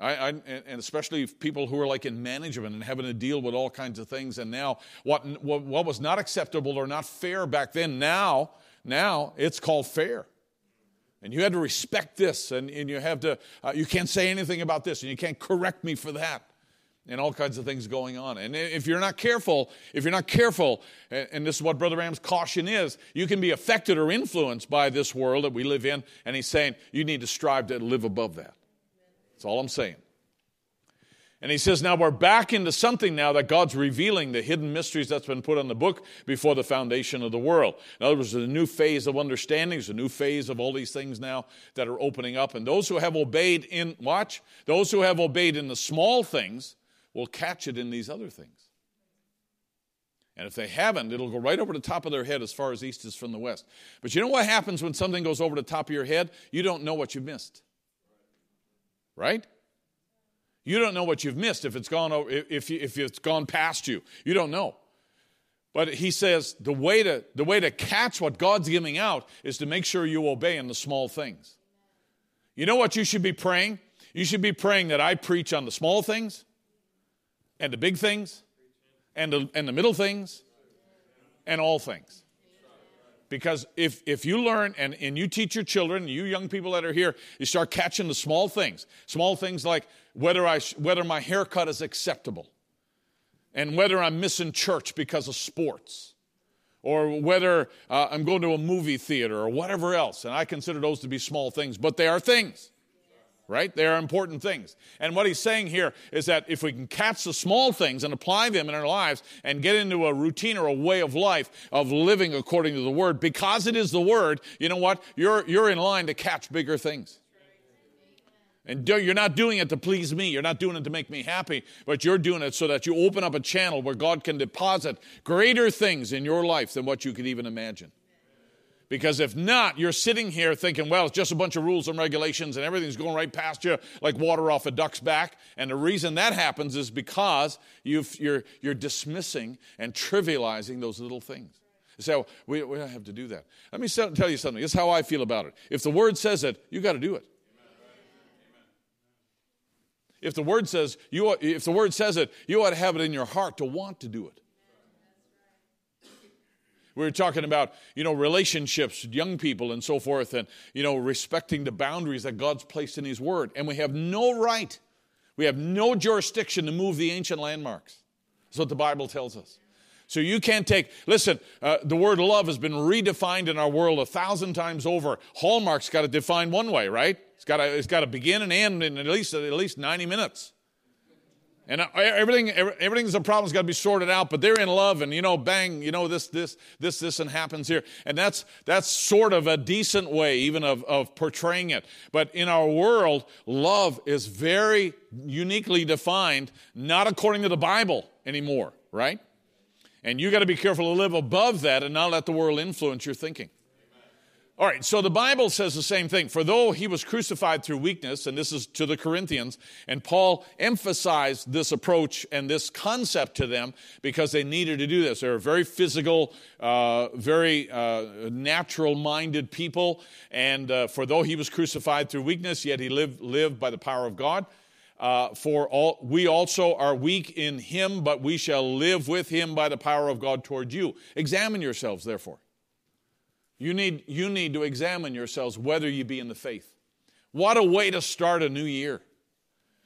I, I, and especially people who are like in management and having to deal with all kinds of things. And now, what, what was not acceptable or not fair back then, now now it's called fair. And you had to respect this, and, and you have to, uh, you can't say anything about this, and you can't correct me for that. And all kinds of things going on. And if you're not careful, if you're not careful, and, and this is what Brother Branham's caution is, you can be affected or influenced by this world that we live in. And he's saying you need to strive to live above that. That's all I'm saying. And he says, now we're back into something now that God's revealing the hidden mysteries that's been put on the book before the foundation of the world. In other words, there's a new phase of understanding, there's a new phase of all these things now that are opening up. And those who have obeyed in, watch, those who have obeyed in the small things will catch it in these other things. And if they haven't, it'll go right over the top of their head as far as east is from the west. But you know what happens when something goes over the top of your head? You don't know what you missed. Right? You don't know what you've missed if it's gone, if, if it's gone past you. You don't know. But he says the way, to, the way to catch what God's giving out is to make sure you obey in the small things. You know what you should be praying? You should be praying that I preach on the small things and the big things and the, and the middle things and all things. Because if, if you learn and, and you teach your children, you young people that are here, you start catching the small things. Small things like whether, I, whether my haircut is acceptable and whether I'm missing church because of sports or whether uh, I'm going to a movie theater or whatever else. And I consider those to be small things, but they are things right? They are important things. And what he's saying here is that if we can catch the small things and apply them in our lives and get into a routine or a way of life of living according to the word, because it is the word, you know what? You're, you're in line to catch bigger things. And you're not doing it to please me. You're not doing it to make me happy, but you're doing it so that you open up a channel where God can deposit greater things in your life than what you could even imagine. Because if not, you're sitting here thinking, well, it's just a bunch of rules and regulations and everything's going right past you like water off a duck's back. And the reason that happens is because you are you're, dismissing and trivializing those little things. You say, well, we, we don't have to do that. Let me tell you something. This is how I feel about it. If the word says it, you got to do it. If the word says you, if the word says it, you ought to have it in your heart to want to do it. We were talking about, you know, relationships, young people, and so forth, and, you know, respecting the boundaries that God's placed in His Word. And we have no right, we have no jurisdiction to move the ancient landmarks. That's what the Bible tells us. So you can't take, listen, uh, the word love has been redefined in our world a thousand times over. Hallmark's got to define one way, right? It's got to, it's got to begin and end in at least, at least 90 minutes. And everything, everything's a problem's got to be sorted out, but they're in love, and you know, bang, you know, this, this, this, this, and happens here. And that's, that's sort of a decent way, even of, of portraying it. But in our world, love is very uniquely defined, not according to the Bible anymore, right? And you got to be careful to live above that and not let the world influence your thinking. All right, so the Bible says the same thing. For though he was crucified through weakness, and this is to the Corinthians, and Paul emphasized this approach and this concept to them because they needed to do this. They were very physical, uh, very uh, natural minded people. And uh, for though he was crucified through weakness, yet he lived, lived by the power of God. Uh, for all, we also are weak in him, but we shall live with him by the power of God toward you. Examine yourselves, therefore. You need, you need to examine yourselves whether you be in the faith. What a way to start a new year.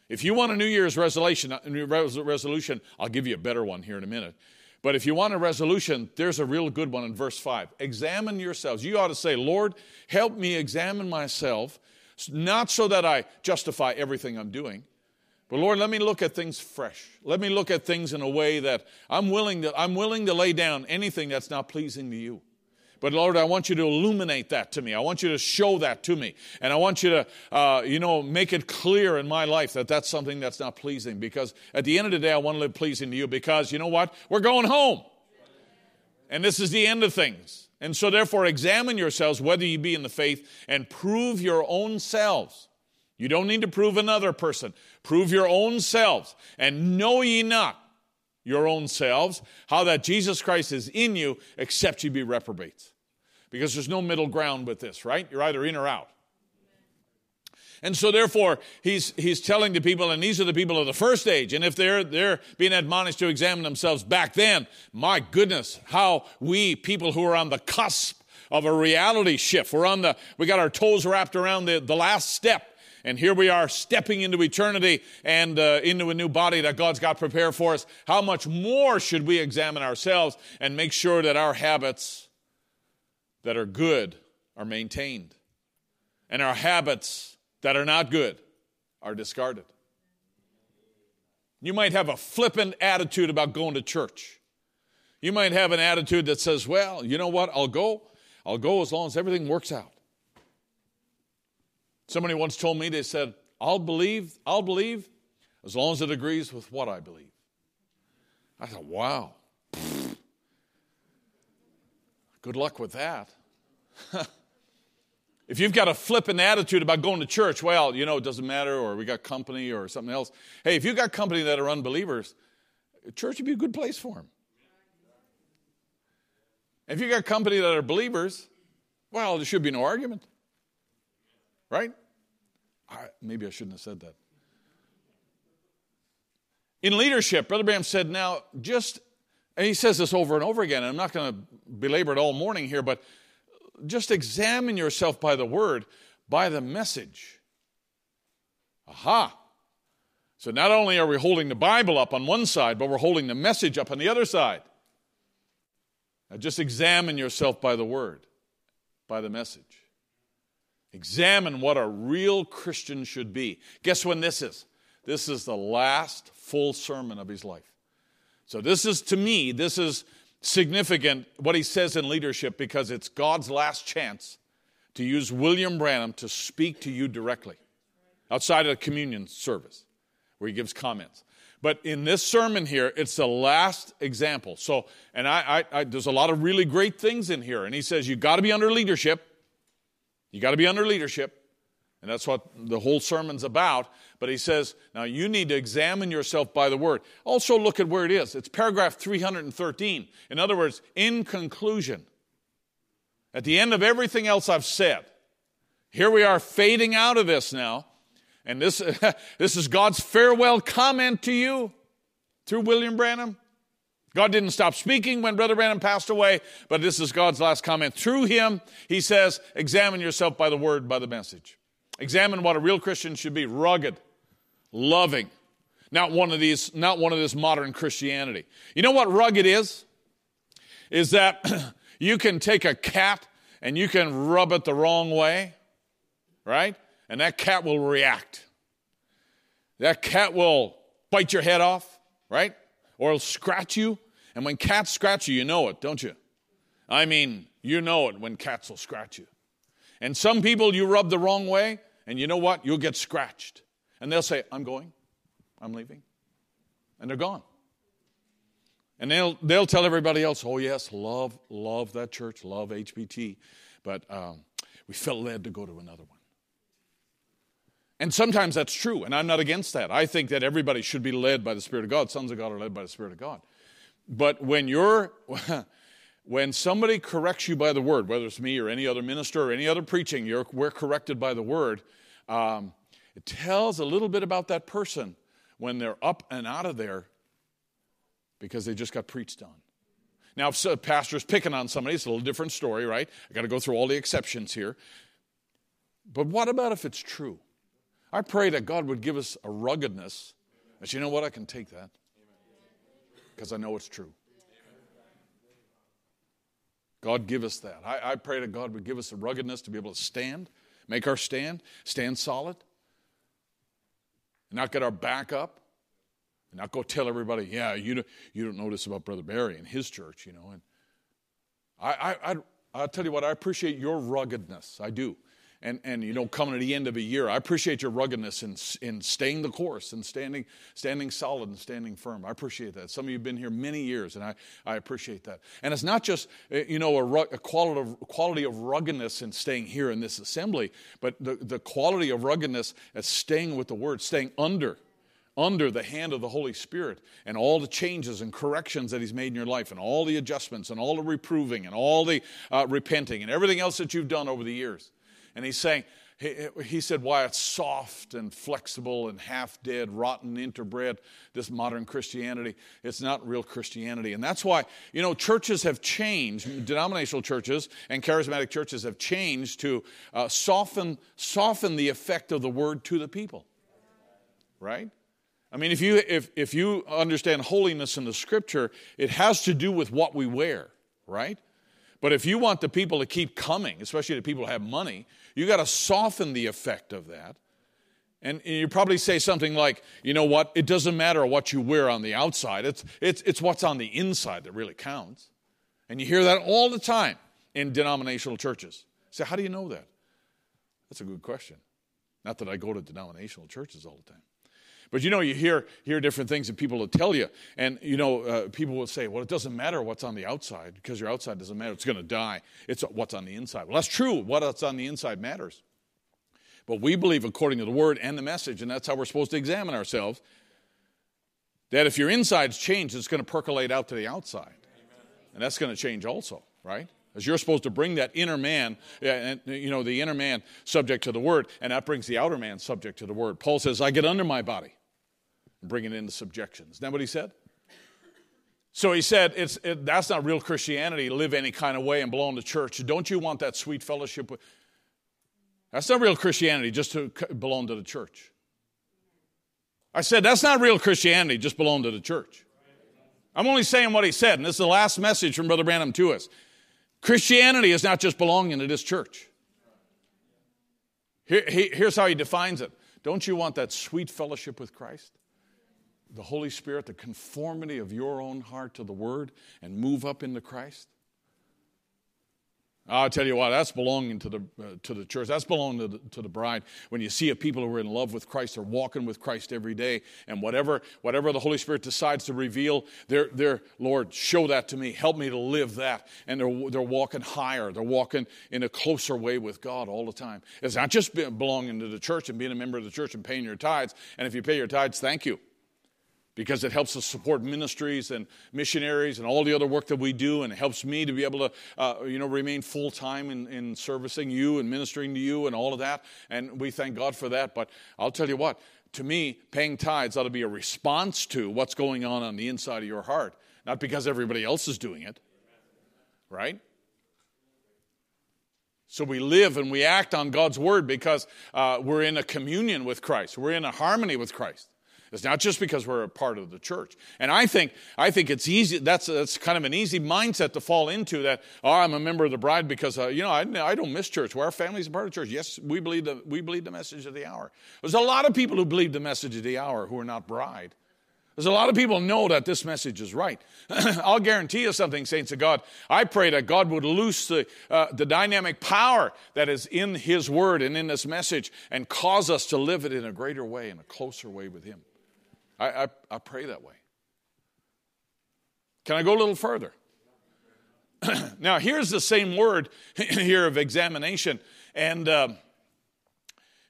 If you want a New Year's resolution, resolution, I'll give you a better one here in a minute. But if you want a resolution, there's a real good one in verse 5. Examine yourselves. You ought to say, Lord, help me examine myself, not so that I justify everything I'm doing, but Lord, let me look at things fresh. Let me look at things in a way that I'm willing to, I'm willing to lay down anything that's not pleasing to you. But Lord, I want you to illuminate that to me. I want you to show that to me. And I want you to, uh, you know, make it clear in my life that that's something that's not pleasing. Because at the end of the day, I want to live pleasing to you because you know what? We're going home. And this is the end of things. And so therefore, examine yourselves whether you be in the faith and prove your own selves. You don't need to prove another person. Prove your own selves. And know ye not your own selves how that Jesus Christ is in you, except ye be reprobates because there's no middle ground with this, right? You're either in or out. And so therefore, he's, he's telling the people, and these are the people of the first age, and if they're, they're being admonished to examine themselves back then, my goodness, how we, people who are on the cusp of a reality shift, we're on the, we got our toes wrapped around the, the last step, and here we are stepping into eternity and uh, into a new body that God's got prepared for us. How much more should we examine ourselves and make sure that our habits that are good are maintained, and our habits that are not good are discarded. You might have a flippant attitude about going to church. You might have an attitude that says, well, you know what, I'll go. I'll go as long as everything works out. Somebody once told me, they said, I'll believe, I'll believe as long as it agrees with what I believe. I thought, wow. Good luck with that. if you've got a flippant attitude about going to church, well, you know, it doesn't matter, or we got company or something else. Hey, if you've got company that are unbelievers, church would be a good place for them. If you got company that are believers, well, there should be no argument. Right? I, maybe I shouldn't have said that. In leadership, Brother Branham said, now just and he says this over and over again, and I'm not going to belabor it all morning here, but just examine yourself by the word, by the message. Aha. So not only are we holding the Bible up on one side, but we're holding the message up on the other side. Now just examine yourself by the word, by the message. Examine what a real Christian should be. Guess when this is? This is the last full sermon of his life. So, this is to me, this is significant what he says in leadership because it's God's last chance to use William Branham to speak to you directly outside of the communion service where he gives comments. But in this sermon here, it's the last example. So, and I, I, I there's a lot of really great things in here. And he says, you got to be under leadership. You got to be under leadership. And that's what the whole sermon's about. But he says, now you need to examine yourself by the word. Also, look at where it is. It's paragraph 313. In other words, in conclusion, at the end of everything else I've said, here we are fading out of this now. And this, this is God's farewell comment to you through William Branham. God didn't stop speaking when Brother Branham passed away, but this is God's last comment. Through him, he says, examine yourself by the word, by the message. Examine what a real Christian should be rugged, loving, not one of these, not one of this modern Christianity. You know what rugged is? Is that you can take a cat and you can rub it the wrong way, right? And that cat will react. That cat will bite your head off, right? Or it'll scratch you. And when cats scratch you, you know it, don't you? I mean, you know it when cats will scratch you. And some people you rub the wrong way, and you know what? You'll get scratched. And they'll say, I'm going, I'm leaving. And they're gone. And they'll, they'll tell everybody else, oh, yes, love, love that church, love HBT. But um, we felt led to go to another one. And sometimes that's true, and I'm not against that. I think that everybody should be led by the Spirit of God. Sons of God are led by the Spirit of God. But when you're when somebody corrects you by the word, whether it's me or any other minister or any other preaching, we're corrected by the word. Um, it tells a little bit about that person when they're up and out of there because they just got preached on. Now, if a pastor's picking on somebody, it's a little different story, right? I got to go through all the exceptions here. But what about if it's true? I pray that God would give us a ruggedness that you know what, I can take that because I know it's true. God, give us that. I, I pray that God would give us the ruggedness to be able to stand, make our stand, stand solid, and not get our back up, and not go tell everybody, yeah, you don't, you don't know this about Brother Barry and his church, you know. And I, I, I, I'll tell you what, I appreciate your ruggedness. I do and, and you know coming to the end of a year i appreciate your ruggedness in, in staying the course and standing standing solid and standing firm. I appreciate that. Some of you have been here many years and i, I appreciate that. And it's not just eh, you know a, a quality, of, quality of ruggedness in staying here in this assembly but the, the quality of ruggedness as staying with the word staying under under the hand of the Holy Spirit and all the changes and corrections that He's made in your life, and all the adjustments, and all the reproving, and all the uh, repenting, and everything else that you've done over the years. And he's saying, he, he said, why it's soft and flexible and half dead, rotten, interbred, this modern Christianity. It's not real Christianity. And that's why, you know, churches have changed, denominational churches and charismatic churches have changed to uh, soften, soften the effect of the word to the people. Right? I mean, if you, if, if you understand holiness in the scripture, it has to do with what we wear, right? But if you want the people to keep coming, especially the people who have money, you got to soften the effect of that. And you probably say something like, you know what, it doesn't matter what you wear on the outside, it's, it's, it's what's on the inside that really counts. And you hear that all the time in denominational churches. So, how do you know that? That's a good question. Not that I go to denominational churches all the time. But you know, you hear, hear different things that people will tell you. And you know, uh, people will say, well, it doesn't matter what's on the outside because your outside doesn't matter. It's going to die. It's what's on the inside. Well, that's true. What's on the inside matters. But we believe, according to the word and the message, and that's how we're supposed to examine ourselves, that if your inside's changed, it's going to percolate out to the outside. And that's going to change also, right? As you're supposed to bring that inner man, and you know, the inner man subject to the word, and that brings the outer man subject to the word. Paul says, I get under my body and bring it into subjection. Isn't that what he said? So he said, it's, it, that's not real Christianity, live any kind of way and belong to church. Don't you want that sweet fellowship? With... That's not real Christianity, just to belong to the church. I said, that's not real Christianity, just belong to the church. I'm only saying what he said, and this is the last message from Brother Branham to us. Christianity is not just belonging to this church. Here, here's how he defines it. Don't you want that sweet fellowship with Christ? The Holy Spirit, the conformity of your own heart to the Word, and move up into Christ? I'll tell you what, that's belonging to the, uh, to the church. That's belonging to the, to the bride. When you see a people who are in love with Christ, they're walking with Christ every day, and whatever, whatever the Holy Spirit decides to reveal, they're, they're, Lord, show that to me. Help me to live that. And they're, they're walking higher. They're walking in a closer way with God all the time. It's not just belonging to the church and being a member of the church and paying your tithes. And if you pay your tithes, thank you because it helps us support ministries and missionaries and all the other work that we do and it helps me to be able to uh, you know remain full-time in, in servicing you and ministering to you and all of that and we thank god for that but i'll tell you what to me paying tithes ought to be a response to what's going on on the inside of your heart not because everybody else is doing it right so we live and we act on God's word because uh, we're in a communion with Christ. We're in a harmony with Christ. It's not just because we're a part of the church. And I think, I think it's easy, that's, that's kind of an easy mindset to fall into that, oh, I'm a member of the bride because, uh, you know, I, I don't miss church. Well, our family's a part of church. Yes, we believe, the, we believe the message of the hour. There's a lot of people who believe the message of the hour who are not bride. There's a lot of people know that this message is right. I'll guarantee you something, saints of God. I pray that God would loose the, uh, the dynamic power that is in His Word and in this message and cause us to live it in a greater way, in a closer way with Him. I, I, I pray that way. Can I go a little further? now, here's the same word here of examination. And um,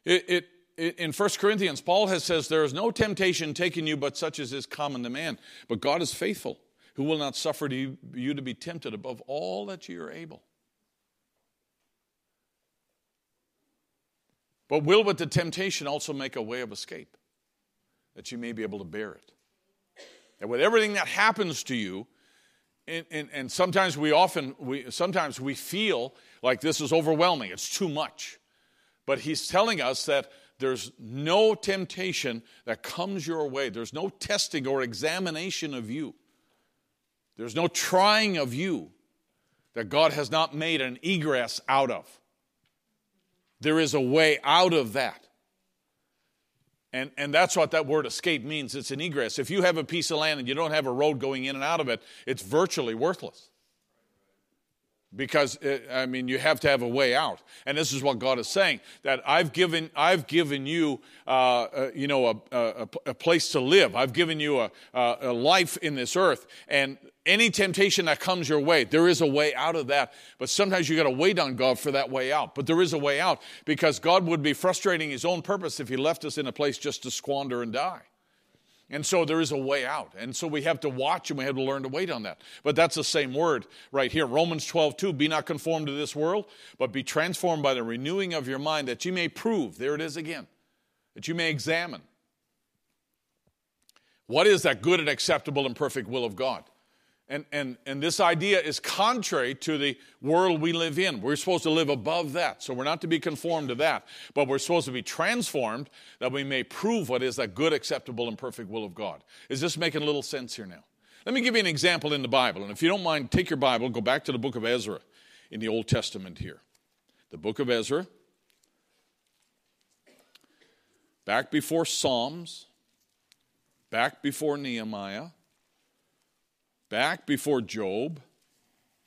it, it, in 1 Corinthians, Paul has says, There is no temptation taken you but such as is common to man. But God is faithful, who will not suffer to you to be tempted above all that you are able. But will with the temptation also make a way of escape, that you may be able to bear it. And with everything that happens to you, and, and, and, sometimes we often we sometimes we feel like this is overwhelming. It's too much. But he's telling us that there's no temptation that comes your way. There's no testing or examination of you. There's no trying of you that god has not made an egress out of. There is a way out of that and, and that's what that word escape means. It's an egress. If you have a piece of land and you don't have a road going in and out of it, it's virtually worthless. Because, it, I mean, you have to have a way out. And this is what God is saying that I've given, I've given you, uh, uh, you know, a, a, a, place to live. I've given you a, a life in this earth. And any temptation that comes your way, there is a way out of that. But sometimes you got to wait on God for that way out. But there is a way out because God would be frustrating his own purpose if he left us in a place just to squander and die. And so there is a way out. And so we have to watch and we have to learn to wait on that. But that's the same word right here. Romans 12, 2. Be not conformed to this world, but be transformed by the renewing of your mind that you may prove, there it is again, that you may examine. What is that good and acceptable and perfect will of God? And, and, and this idea is contrary to the world we live in. We're supposed to live above that. So we're not to be conformed to that, but we're supposed to be transformed that we may prove what is that good, acceptable, and perfect will of God. Is this making a little sense here now? Let me give you an example in the Bible. And if you don't mind, take your Bible, go back to the book of Ezra in the Old Testament here. The book of Ezra, back before Psalms, back before Nehemiah back before Job,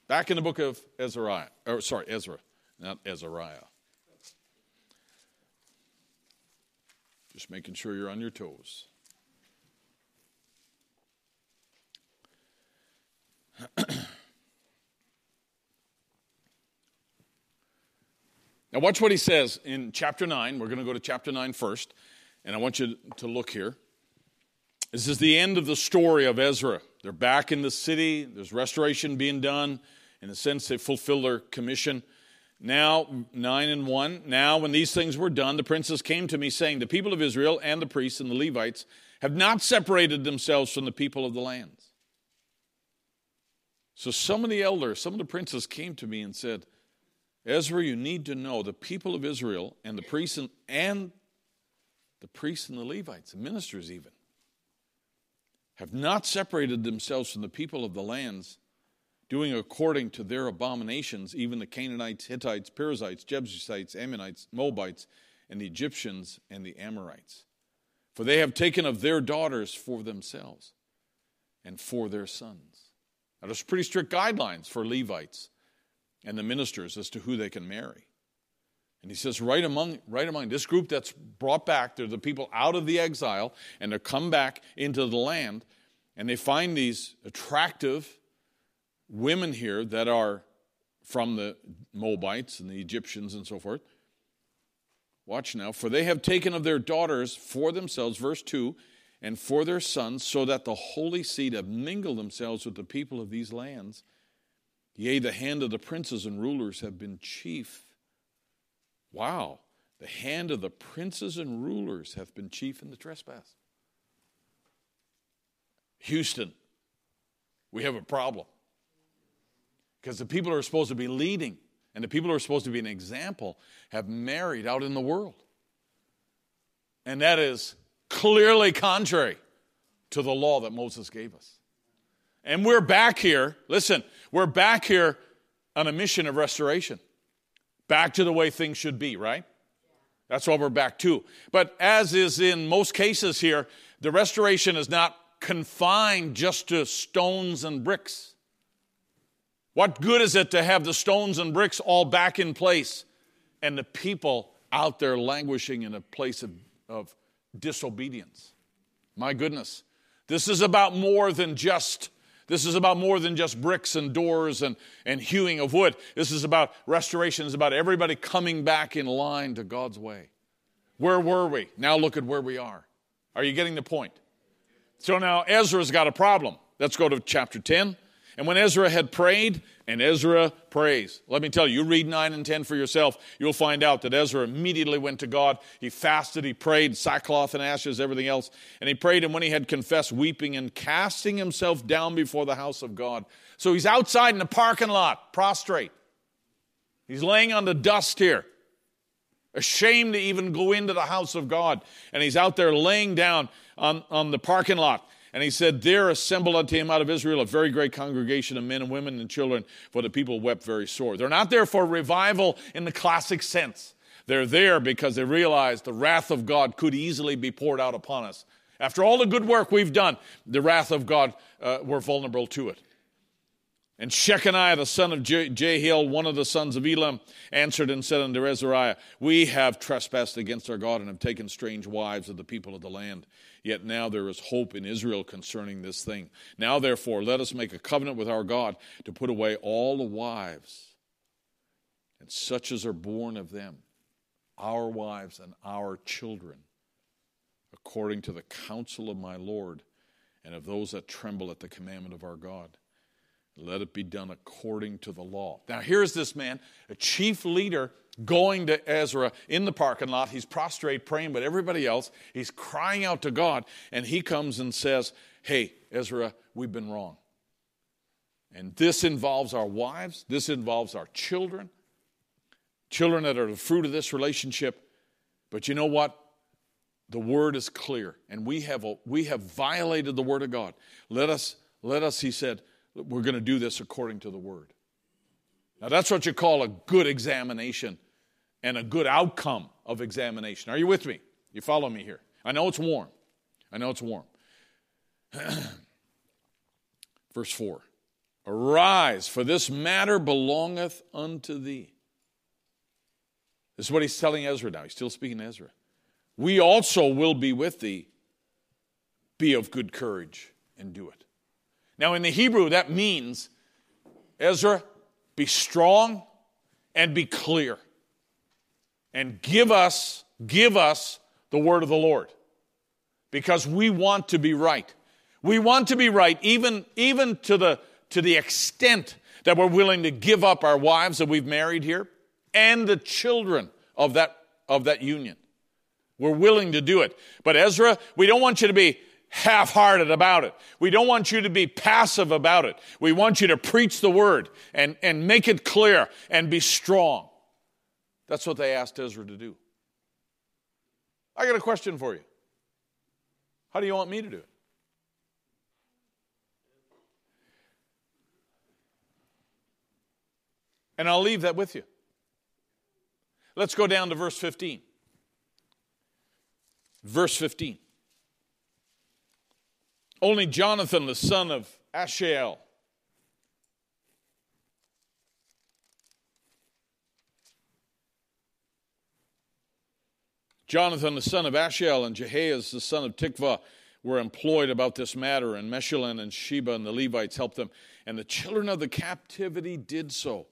back in the book of Ezra, or sorry, Ezra, not Ezariah. Just making sure you're on your toes. now, watch what he says in chapter 9. We're going to go to chapter 9 first, and I want you to look here. This is the end of the story of Ezra. They're back in the city, there's restoration being done. In a sense, they fulfill their commission. Now, 9 and 1. Now, when these things were done, the princes came to me, saying, The people of Israel and the priests and the Levites have not separated themselves from the people of the lands. So, some of the elders, some of the princes came to me and said, Ezra, you need to know the people of Israel and the priests and, and the priests and the Levites, the ministers even, have not separated themselves from the people of the lands, doing according to their abominations, even the Canaanites, Hittites, Perizzites, Jebusites, Ammonites, Moabites, and the Egyptians and the Amorites. For they have taken of their daughters for themselves and for their sons. Now, there's pretty strict guidelines for Levites and the ministers as to who they can marry. And he says, right among, right among this group that's brought back, they're the people out of the exile, and they come back into the land, and they find these attractive women here that are from the Moabites and the Egyptians and so forth. Watch now, for they have taken of their daughters for themselves, verse 2, and for their sons, so that the holy seed have mingled themselves with the people of these lands. Yea, the hand of the princes and rulers have been chief Wow, the hand of the princes and rulers hath been chief in the trespass. Houston, we have a problem. Because the people who are supposed to be leading and the people who are supposed to be an example have married out in the world. And that is clearly contrary to the law that Moses gave us. And we're back here, listen, we're back here on a mission of restoration. Back to the way things should be, right? That's what we're back to. But as is in most cases here, the restoration is not confined just to stones and bricks. What good is it to have the stones and bricks all back in place and the people out there languishing in a place of, of disobedience? My goodness. This is about more than just This is about more than just bricks and doors and, and hewing of wood. This is about restoration. It's about everybody coming back in line to God's way. Where were we? Now look at where we are. Are you getting the point? So now Ezra's got a problem. Let's go to chapter 10. And when Ezra had prayed, and Ezra prays. Let me tell you, you read 9 and 10 for yourself, you'll find out that Ezra immediately went to God. He fasted, he prayed, sackcloth and ashes, everything else. And he prayed, and when he had confessed, weeping and casting himself down before the house of God. So he's outside in the parking lot, prostrate. He's laying on the dust here, ashamed to even go into the house of God. And he's out there laying down on, on the parking lot. And he said, There assembled unto him out of Israel a very great congregation of men and women and children, for the people wept very sore. They're not there for revival in the classic sense. They're there because they realize the wrath of God could easily be poured out upon us. After all the good work we've done, the wrath of God, uh, we're vulnerable to it. And Shechaniah, the son of Jehiel, one of the sons of Elam, answered and said unto Azariah, We have trespassed against our God and have taken strange wives of the people of the land. Yet now there is hope in Israel concerning this thing. Now, therefore, let us make a covenant with our God to put away all the wives and such as are born of them, our wives and our children, according to the counsel of my Lord and of those that tremble at the commandment of our God. Let it be done according to the law. Now, here's this man, a chief leader, going to Ezra in the parking lot. He's prostrate praying, but everybody else, he's crying out to God. And he comes and says, Hey, Ezra, we've been wrong. And this involves our wives, this involves our children, children that are the fruit of this relationship. But you know what? The word is clear, and we have, we have violated the word of God. Let us, let us, he said, we're going to do this according to the word. Now, that's what you call a good examination and a good outcome of examination. Are you with me? You follow me here? I know it's warm. I know it's warm. Verse 4 Arise, for this matter belongeth unto thee. This is what he's telling Ezra now. He's still speaking to Ezra. We also will be with thee. Be of good courage and do it. Now, in the Hebrew, that means, Ezra, be strong and be clear. And give us, give us the word of the Lord. Because we want to be right. We want to be right, even, even to, the, to the extent that we're willing to give up our wives that we've married here and the children of that, of that union. We're willing to do it. But Ezra, we don't want you to be half hearted about it. We don't want you to be passive about it. We want you to preach the word and, and make it clear and be strong. That's what they asked Ezra to do. I got a question for you. How do you want me to do it? And I'll leave that with you. Let's go down to verse 15. Verse 15. Only Jonathan, the son of Asahel, Jonathan, the son of Asahel, and Jehaziel, the son of Tikvah, were employed about this matter, and Meshullam and Sheba and the Levites helped them. And the children of the captivity did so.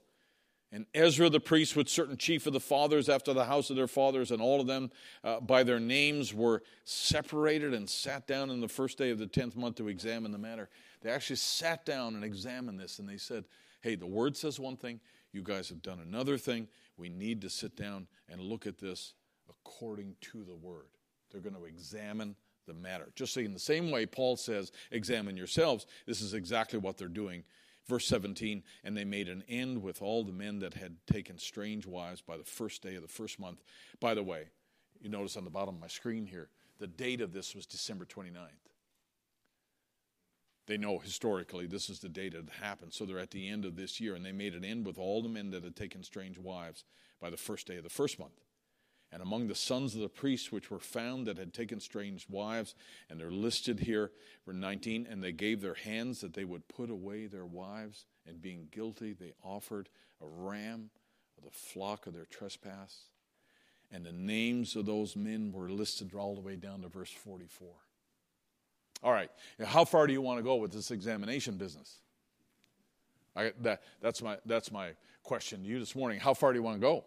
And Ezra the priest, with certain chief of the fathers after the house of their fathers, and all of them uh, by their names were separated and sat down in the first day of the tenth month to examine the matter. They actually sat down and examined this, and they said, Hey, the word says one thing, you guys have done another thing. We need to sit down and look at this according to the word. They're going to examine the matter. Just in the same way Paul says, examine yourselves, this is exactly what they're doing Verse 17, and they made an end with all the men that had taken strange wives by the first day of the first month. By the way, you notice on the bottom of my screen here, the date of this was December 29th. They know historically this is the date it happened, so they're at the end of this year, and they made an end with all the men that had taken strange wives by the first day of the first month. And among the sons of the priests which were found that had taken strange wives, and they're listed here, verse 19, and they gave their hands that they would put away their wives, and being guilty, they offered a ram of the flock of their trespass. And the names of those men were listed all the way down to verse 44. All right, how far do you want to go with this examination business? I, that, that's, my, that's my question to you this morning. How far do you want to go?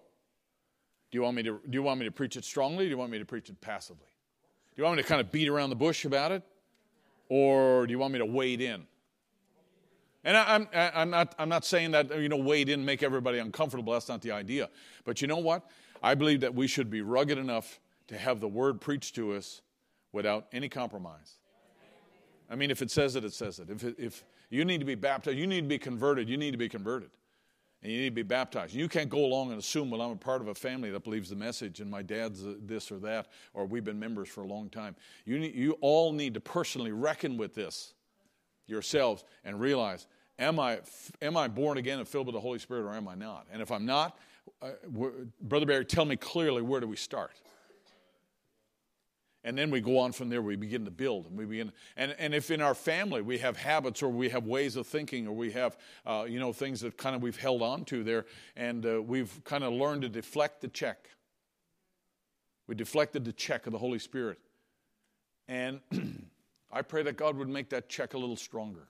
Do you want me to, do you want me to preach it strongly? do you want me to preach it passively? Do you want me to kind of beat around the bush about it? Or do you want me to wade in? And I, am I'm, I'm, not, I'm not saying that, you know, wade in, make everybody uncomfortable. That's not the idea. But you know what? I believe that we should be rugged enough to have the word preached to us without any compromise. I mean, if it says it, it says it. If, it, if you need to be baptized, you need to be converted, you need to be converted. And you need to be baptized. You can't go along and assume, well, I'm a part of a family that believes the message and my dad's this or that, or we've been members for a long time. You, need, you all need to personally reckon with this yourselves and realize, am I, am I born again and filled with the Holy Spirit or am I not? And if I'm not, uh, Brother Barry, tell me clearly where do we start? And then we go on from there, we begin to build. And, we begin, and, and if in our family we have habits or we have ways of thinking or we have, uh, you know, things that kind of we've held on to there and uh, we've kind of learned to deflect the check. We deflected the check of the Holy Spirit. And I pray that God would make that check a little stronger.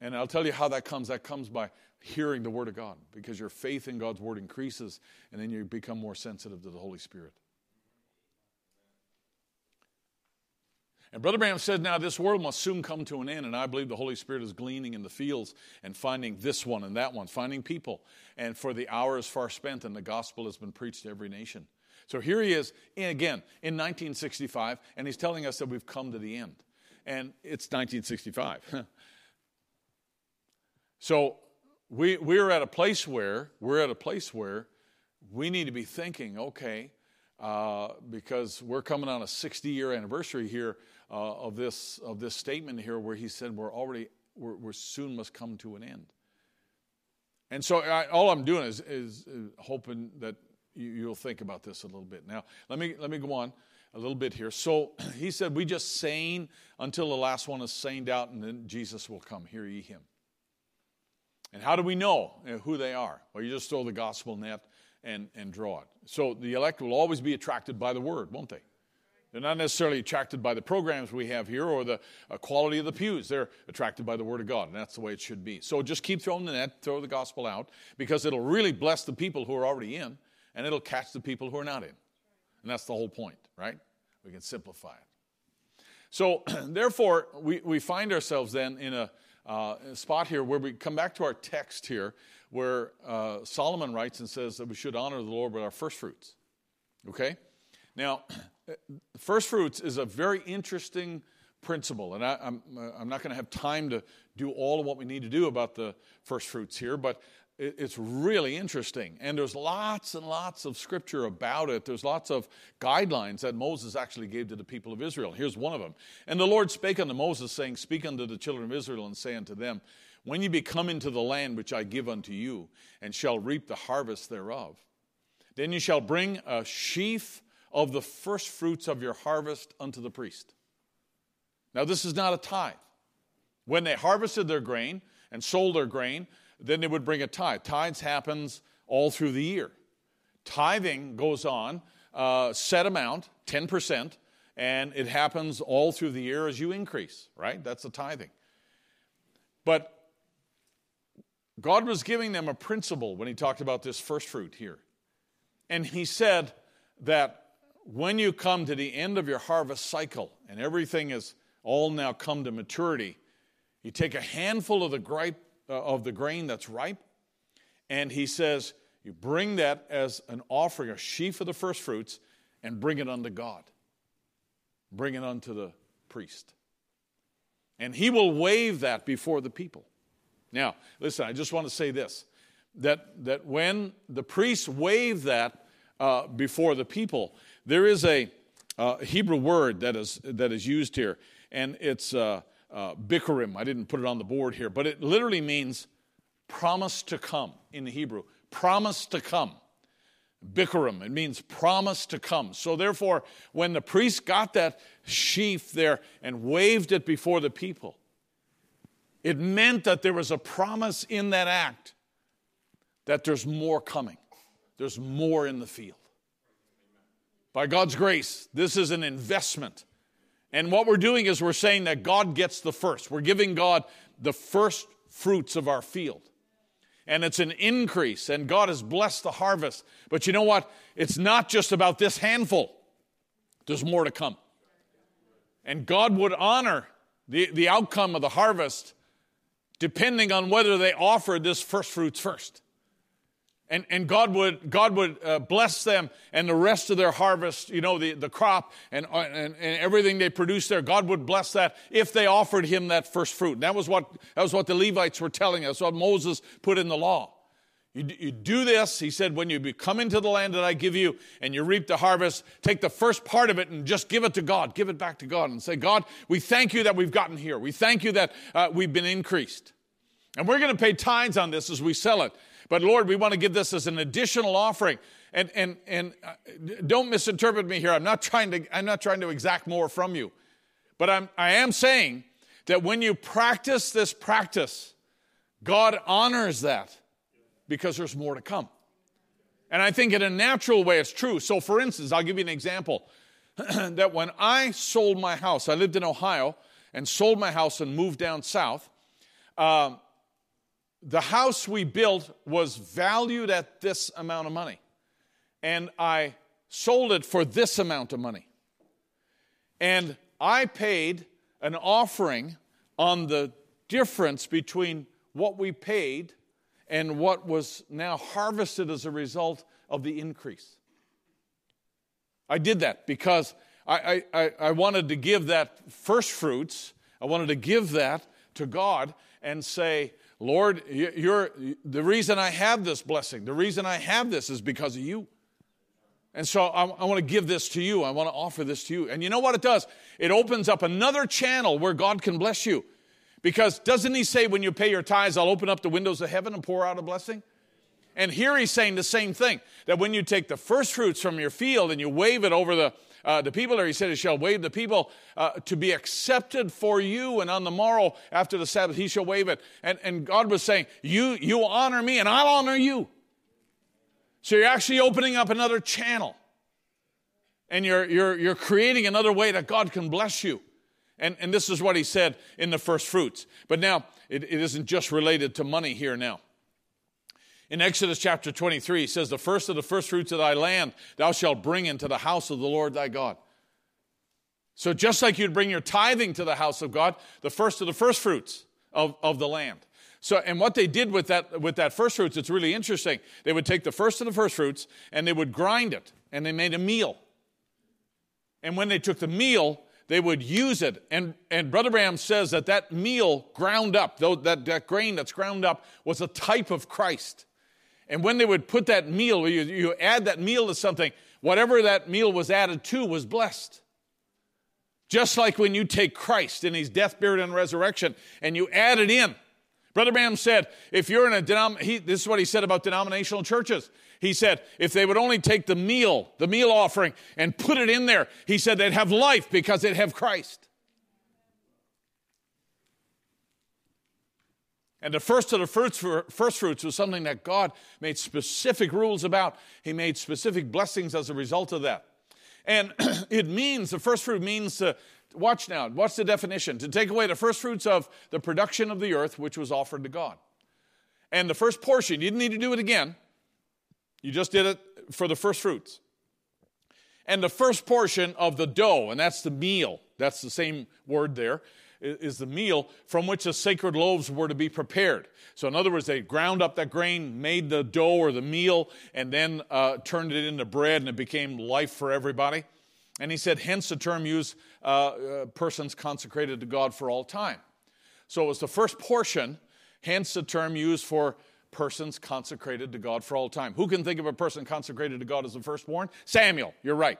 And I'll tell you how that comes. That comes by hearing the Word of God because your faith in God's Word increases and then you become more sensitive to the Holy Spirit. And Brother Branham said, Now this world must soon come to an end, and I believe the Holy Spirit is gleaning in the fields and finding this one and that one, finding people. And for the hour is far spent, and the gospel has been preached to every nation. So here he is, again, in 1965, and he's telling us that we've come to the end. And it's 1965. so we, we're at a place where, we're at a place where we need to be thinking, okay, uh, because we're coming on a 60 year anniversary here uh, of, this, of this statement here where he said we're already, we're, we're soon must come to an end. And so I, all I'm doing is, is, hoping that you, will think about this a little bit. Now, let me, let me go on a little bit here. So he said, We just saying until the last one is saying out, and then Jesus will come. Hear ye him. And how do we know who they are? Well, you just throw the gospel net and, and draw it. So the elect will always be attracted by the word, won't they? They're not necessarily attracted by the programs we have here or the uh, quality of the pews. They're attracted by the Word of God, and that's the way it should be. So just keep throwing the net, throw the gospel out, because it'll really bless the people who are already in, and it'll catch the people who are not in. And that's the whole point, right? We can simplify it. So, therefore, we, we find ourselves then in a, uh, a, spot here where we come back to our text here, where uh, Solomon writes and says that we should honor the Lord with our first fruits. Okay? Now, uh, first fruits is a very interesting principle, and I, am I'm, uh, I'm not going to have time to do all of what we need to do about the first fruits here, but it, it's really interesting. And there's lots and lots of scripture about it. There's lots of guidelines that Moses actually gave to the people of Israel. Here's one of them. And the Lord spake unto Moses, saying, Speak unto the children of Israel, and say unto them, When ye be come into the land which I give unto you, and shall reap the harvest thereof, then ye shall bring a sheaf of the first fruits of your harvest unto the priest. Now, this is not a tithe. When they harvested their grain and sold their grain, then they would bring a tithe. Tithes happens all through the year. Tithing goes on, uh, set amount, 10%, and it happens all through the year as you increase, right? That's the tithing. But God was giving them a principle when He talked about this first fruit here. And He said that when you come to the end of your harvest cycle and everything is all now come to maturity, you take a handful of the, gripe, uh, of the grain that's ripe, and he says, you bring that as an offering, a sheaf of the first fruits, and bring it unto God. Bring it unto the priest. And he will wave that before the people. Now, listen, I just want to say this that, that when the priests wave that uh, before the people, there is a uh, Hebrew word that is, that is used here, and it's uh, uh, bikurim. I didn't put it on the board here, but it literally means promise to come in the Hebrew. Promise to come. Bikurim, it means promise to come. So, therefore, when the priest got that sheaf there and waved it before the people, it meant that there was a promise in that act that there's more coming, there's more in the field. By God's grace, this is an investment. And what we're doing is we're saying that God gets the first. We're giving God the first fruits of our field. And it's an increase, and God has blessed the harvest. But you know what? It's not just about this handful, there's more to come. And God would honor the, the outcome of the harvest depending on whether they offered this first fruits first. And, and God would, God would uh, bless them and the rest of their harvest, you know, the, the crop and, uh, and, and everything they produced there, God would bless that if they offered him that first fruit. And that was what, that was what the Levites were telling us, what Moses put in the law. You, you do this, he said, when you come into the land that I give you and you reap the harvest, take the first part of it and just give it to God. Give it back to God and say, God, we thank you that we've gotten here. We thank you that uh, we've been increased. And we're going to pay tithes on this as we sell it. But Lord, we want to give this as an additional offering. And, and, and uh, don't misinterpret me here. I'm not trying to, I'm not trying to exact more from you. But I'm, I am saying that when you practice this practice, God honors that because there's more to come. And I think in a natural way it's true. So, for instance, I'll give you an example that when I sold my house, I lived in Ohio and sold my house and moved down south. Um, the house we built was valued at this amount of money. And I sold it for this amount of money. And I paid an offering on the difference between what we paid and what was now harvested as a result of the increase. I did that because I, I, I wanted to give that first fruits, I wanted to give that to God and say, Lord, you're, the reason I have this blessing, the reason I have this is because of you. And so I, I want to give this to you. I want to offer this to you. And you know what it does? It opens up another channel where God can bless you. Because doesn't He say, when you pay your tithes, I'll open up the windows of heaven and pour out a blessing? And here He's saying the same thing that when you take the first fruits from your field and you wave it over the, uh, the people there, he said, He shall wave the people uh, to be accepted for you, and on the morrow after the Sabbath, he shall wave it. And, and God was saying, you, you honor me, and I'll honor you. So you're actually opening up another channel. And you're, you're, you're creating another way that God can bless you. And, and this is what he said in the first fruits. But now, it, it isn't just related to money here now. In Exodus chapter 23, he says, The first of the first fruits of thy land thou shalt bring into the house of the Lord thy God. So just like you'd bring your tithing to the house of God, the first of the first fruits of, of the land. So, and what they did with that, with that first fruits, it's really interesting. They would take the first of the first fruits and they would grind it and they made a meal. And when they took the meal, they would use it. And, and Brother Branham says that that meal ground up, though that, that grain that's ground up, was a type of Christ. And when they would put that meal, you, you add that meal to something, whatever that meal was added to was blessed. Just like when you take Christ in his death, burial, and resurrection and you add it in. Brother Branham said, if you're in a denom, this is what he said about denominational churches. He said, if they would only take the meal, the meal offering, and put it in there, he said they'd have life because they'd have Christ. And the first of the fruits, first fruits was something that God made specific rules about. He made specific blessings as a result of that. And it means, the first fruit means to, watch now, what's the definition? To take away the first fruits of the production of the earth, which was offered to God. And the first portion, you didn't need to do it again. You just did it for the first fruits. And the first portion of the dough, and that's the meal, that's the same word there is the meal from which the sacred loaves were to be prepared. So, in other words, they ground up that grain, made the dough or the meal, and then uh, turned it into bread, and it became life for everybody. And he said, hence the term used uh, uh, persons consecrated to God for all time. So, it was the first portion, hence the term used for persons consecrated to God for all time. Who can think of a person consecrated to God as the firstborn? Samuel, you're right.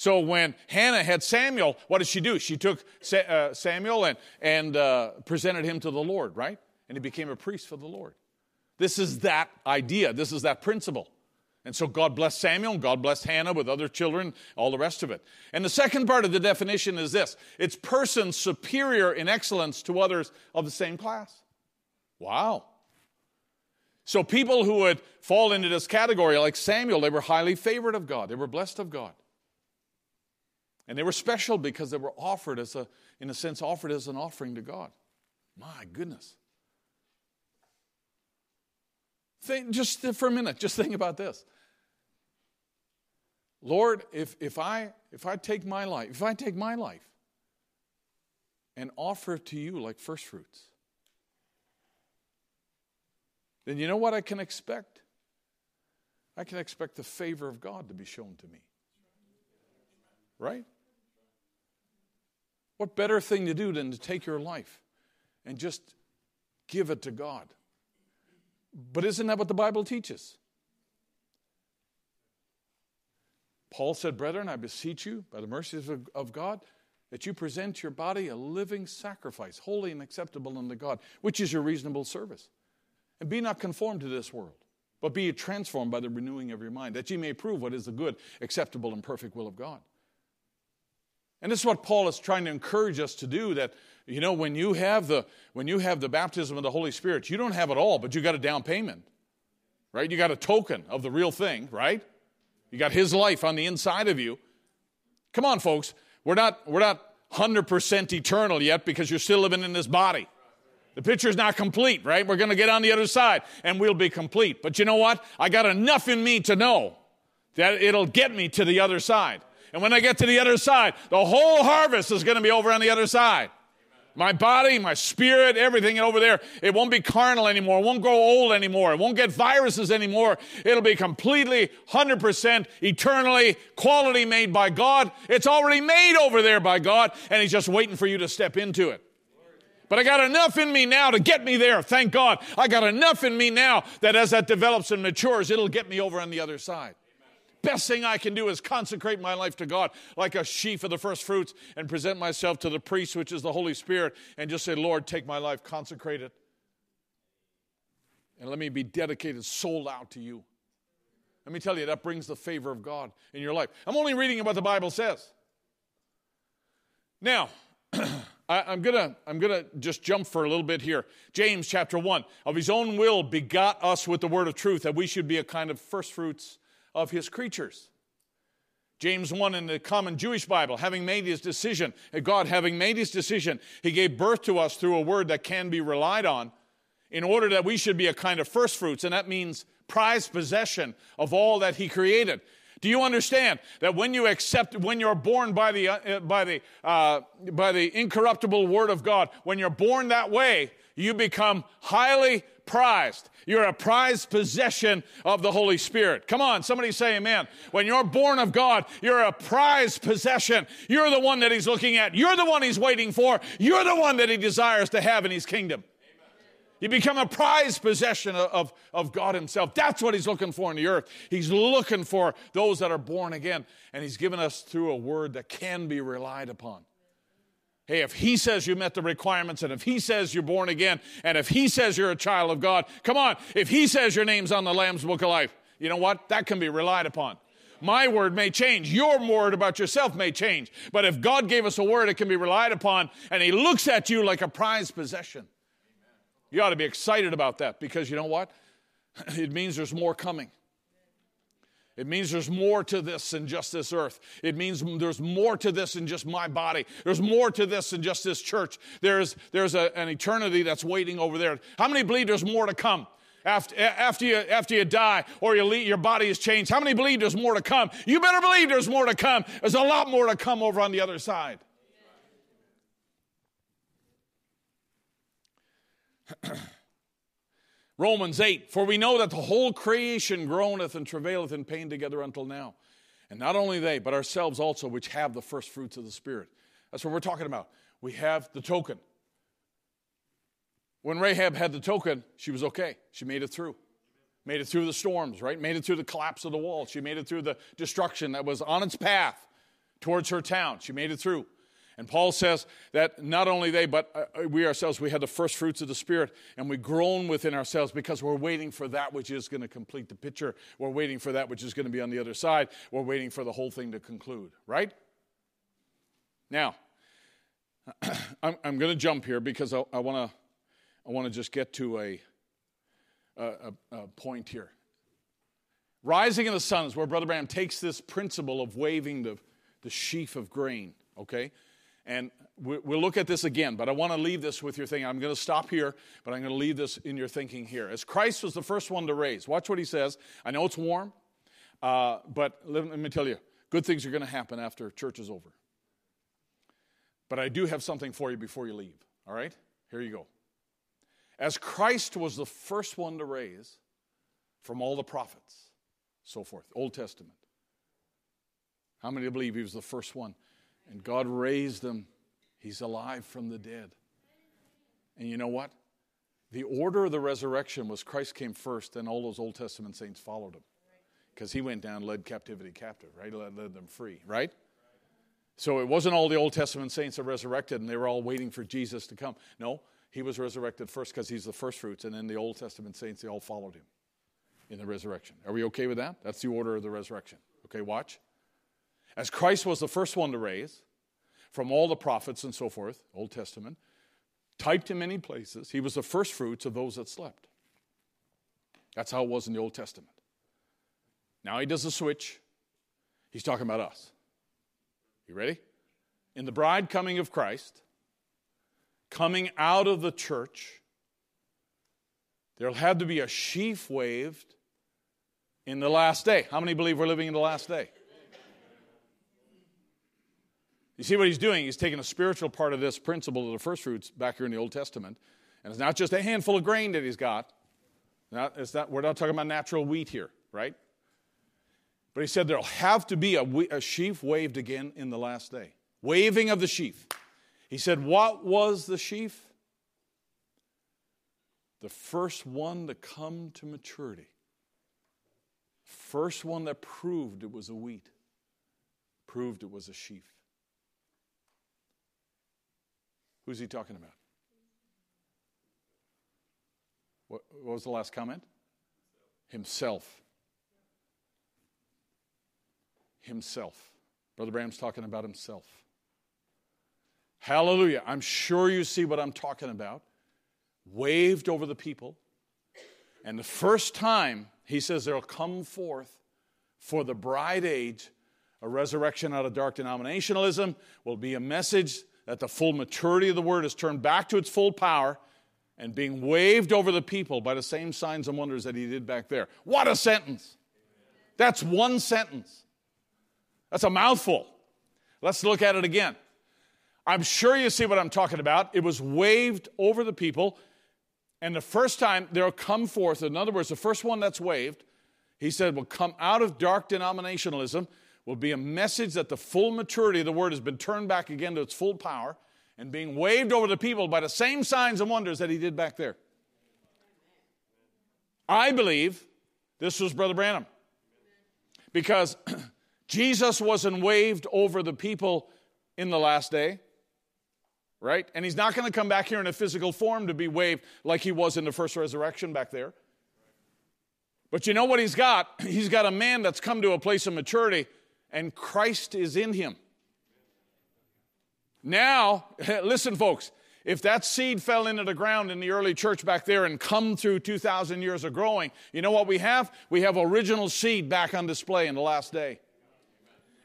So when Hannah had Samuel, what did she do? She took uh, Samuel and, and uh, presented him to the Lord, right? And he became a priest for the Lord. This is that idea, this is that principle. And so God blessed Samuel, and God blessed Hannah with other children, all the rest of it. And the second part of the definition is this it's persons superior in excellence to others of the same class. Wow. So people who would fall into this category, like Samuel, they were highly favored of God, they were blessed of God. And they were special because they were offered as a, in a sense, offered as an offering to God. My goodness. Think, just for a minute, just think about this. Lord, if, if, I, if I take my life, if I take my life and offer it to you like first fruits, then you know what I can expect? I can expect the favor of God to be shown to me. Right? What better thing to do than to take your life and just give it to God? But isn't that what the Bible teaches? Paul said, Brethren, I beseech you, by the mercies of, God, that you present your body a living sacrifice, holy and acceptable unto God, which is your reasonable service. And be not conformed to this world, but be transformed by the renewing of your mind, that ye may prove what is the good, acceptable, and perfect will of God. And this is what Paul is trying to encourage us to do that you know when you have the when you have the baptism of the Holy Spirit, you don't have it all, but you got a down payment. Right? You got a token of the real thing, right? You got his life on the inside of you. Come on, folks. We're not we're not 100% eternal yet because you're still living in this body. The picture's not complete, right? We're going to get on the other side and we'll be complete. But you know what? I got enough in me to know that it'll get me to the other side. And when I get to the other side, the whole harvest is going to be over on the other side. My body, my spirit, everything over there, it won't be carnal anymore. It won't grow old anymore. It won't get viruses anymore. It'll be completely, 100% eternally quality made by God. It's already made over there by God, and He's just waiting for you to step into it. But I got enough in me now to get me there. Thank God. I got enough in me now that as that develops and matures, it'll get me over on the other side best thing I can do is consecrate my life to God like a sheaf of the first fruits and present myself to the priest, which is the Holy Spirit, and just say, Lord, take my life, consecrate it, and let me be dedicated, sold out to you. Let me tell you, that brings the favor of God in your life. I'm only reading what the Bible says. Now, I, am gonna I'm gonna just jump for a little bit here. James chapter one. Of his own will begot us with the word of truth, that we should be a kind of first fruits of his creatures. James 1 in the common Jewish Bible, having made his decision, God having made his decision, he gave birth to us through a word that can be relied on in order that we should be a kind of first fruits, and that means prized possession of all that he created. Do you understand that when you accept, when you're born by the, uh, by, the, uh, by the incorruptible word of God, when you're born that way, you become highly prized. You're a prized possession of the Holy Spirit. Come on, somebody say amen. When you're born of God, you're a prized possession. You're the one that He's looking at. You're the one He's waiting for. You're the one that He desires to have in His kingdom. You become a prized possession of, of God Himself. That's what He's looking for in the earth. He's looking for those that are born again. And He's given us through a word that can be relied upon. Hey, if he says you met the requirements, and if he says you're born again, and if he says you're a child of God, come on, if he says your name's on the Lamb's Book of Life, you know what? That can be relied upon. My word may change. Your word about yourself may change. But if God gave us a word, it can be relied upon, and he looks at you like a prized possession. You ought to be excited about that because you know what? It means there's more coming. It means there's more to this than just this earth. It means there's more to this than just my body. There's more to this than just this church. There's, there's a, an eternity that's waiting over there. How many believe there's more to come? After, after, you, after you die or you leave, your body is changed. How many believe there's more to come? You better believe there's more to come. There's a lot more to come over on the other side. Romans 8, for we know that the whole creation groaneth and travaileth in pain together until now. And not only they, but ourselves also, which have the first fruits of the Spirit. That's what we're talking about. We have the token. When Rahab had the token, she was okay. She made it through. Made it through the storms, right? Made it through the collapse of the wall. She made it through the destruction that was on its path towards her town. She made it through. And Paul says that not only they, but uh, uh, we ourselves, we had the first fruits of the Spirit, and we groan within ourselves because we're waiting for that which is going to complete the picture. We're waiting for that which is going to be on the other side. We're waiting for the whole thing to conclude, right? Now, I'm, I'm going to jump here because I want to I want to just get to a, a, a point here. Rising in the sun is where Brother Branham takes this principle of waving the the sheaf of grain, okay? And we'll look at this again, but I want to leave this with your thinking. I'm going to stop here, but I'm going to leave this in your thinking here. As Christ was the first one to raise, watch what he says. I know it's warm, uh, but let, me tell you, good things are going to happen after church is over. But I do have something for you before you leave, all right? Here you go. As Christ was the first one to raise from all the prophets, so forth, Old Testament. How many believe he was the first one? And God raised him. He's alive from the dead. And you know what? The order of the resurrection was Christ came first, and all those Old Testament saints followed him. Because he went down, led captivity captive, right? Led, led them free, right? So it wasn't all the Old Testament saints that resurrected and they were all waiting for Jesus to come. No, he was resurrected first because he's the first fruits, and then the Old Testament saints, they all followed him in the resurrection. Are we okay with that? That's the order of the resurrection. Okay, watch. As Christ was the first one to raise from all the prophets and so forth, Old Testament, typed in many places, he was the first fruits of those that slept. That's how it was in the Old Testament. Now he does a switch. He's talking about us. You ready? In the bride coming of Christ, coming out of the church, there'll have to be a sheaf waved in the last day. How many believe we're living in the last day? You see what he's doing? He's taking a spiritual part of this principle of the first fruits back here in the Old Testament. And it's not just a handful of grain that he's got. Not, it's not, we're not talking about natural wheat here, right? But he said there'll have to be a, a sheaf waved again in the last day. Waving of the sheaf. He said, What was the sheaf? The first one to come to maturity. First one that proved it was a wheat, proved it was a sheaf. Who's he talking about? What, what was the last comment? Himself. Himself. Brother Branham's talking about himself. Hallelujah. I'm sure you see what I'm talking about. Waved over the people. And the first time he says there'll come forth for the bride age a resurrection out of dark denominationalism will be a message that the full maturity of the word is turned back to its full power and being waved over the people by the same signs and wonders that he did back there. What a sentence! That's one sentence. That's a mouthful. Let's look at it again. I'm sure you see what I'm talking about. It was waved over the people, and the first time they'll come forth, in other words, the first one that's waved, he said, will come out of dark denominationalism will be a message that the full maturity of the word has been turned back again to its full power and being waved over the people by the same signs and wonders that he did back there. I believe this was Brother Branham because Jesus wasn't waved over the people in the last day, right? And he's not going to come back here in a physical form to be waved like he was in the first resurrection back there. But you know what he's got? He's got a man that's come to a place of maturity and Christ is in him. Now, listen, folks, if that seed fell into the ground in the early church back there and come through 2,000 years of growing, you know what we have? We have original seed back on display in the last day.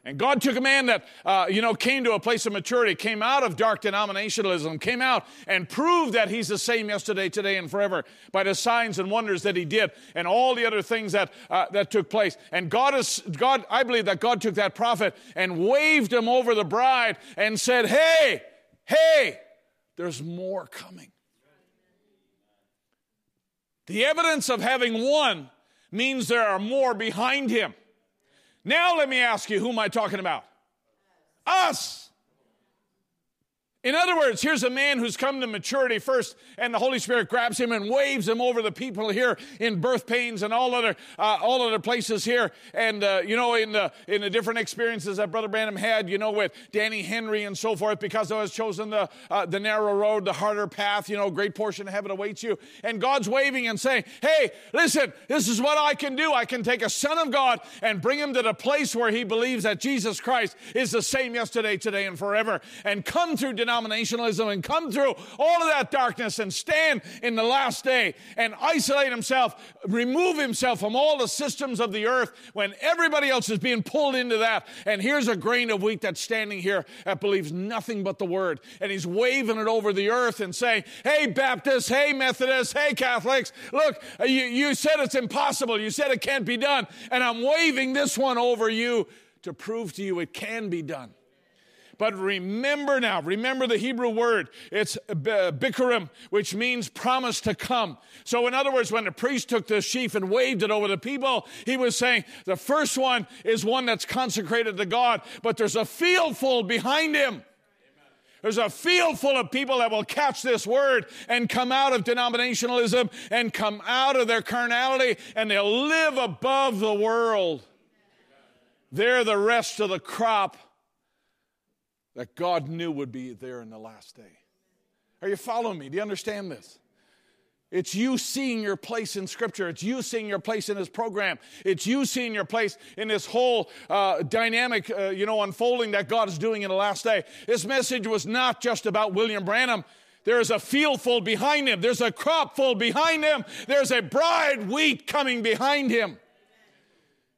And God took a man that, uh, you know, came to a place of maturity, came out of dark denominationalism, came out and proved that he's the same yesterday, today, and forever by the signs and wonders that he did and all the other things that, uh, that took place. And God is, God, I believe that God took that prophet and waved him over the bride and said, hey, hey, there's more coming. The evidence of having won means there are more behind him. Now let me ask you, who am I talking about? Us. In other words, here's a man who's come to maturity first, and the Holy Spirit grabs him and waves him over the people here in birth pains and all other uh, all other places here, and uh, you know in the in the different experiences that Brother Branham had, you know, with Danny Henry and so forth, because I was chosen the uh, the narrow road, the harder path. You know, great portion of heaven awaits you, and God's waving and saying, "Hey, listen, this is what I can do. I can take a son of God and bring him to the place where he believes that Jesus Christ is the same yesterday, today, and forever, and come through denomination." Denominationalism and come through all of that darkness and stand in the last day and isolate himself, remove himself from all the systems of the earth when everybody else is being pulled into that. And here's a grain of wheat that's standing here that believes nothing but the word. And he's waving it over the earth and saying, Hey, Baptists, hey, Methodists, hey, Catholics, look, you, you said it's impossible. You said it can't be done. And I'm waving this one over you to prove to you it can be done. But remember now, remember the Hebrew word. It's bikurim, which means promise to come. So, in other words, when the priest took the sheaf and waved it over the people, he was saying the first one is one that's consecrated to God, but there's a field full behind him. There's a field full of people that will catch this word and come out of denominationalism and come out of their carnality and they'll live above the world. They're the rest of the crop that God knew would be there in the last day. Are you following me? Do you understand this? It's you seeing your place in Scripture. It's you seeing your place in this program. It's you seeing your place in this whole uh, dynamic, uh, you know, unfolding that God is doing in the last day. This message was not just about William Branham. There is a field full behind him. There's a crop full behind him. There's a bride wheat coming behind him.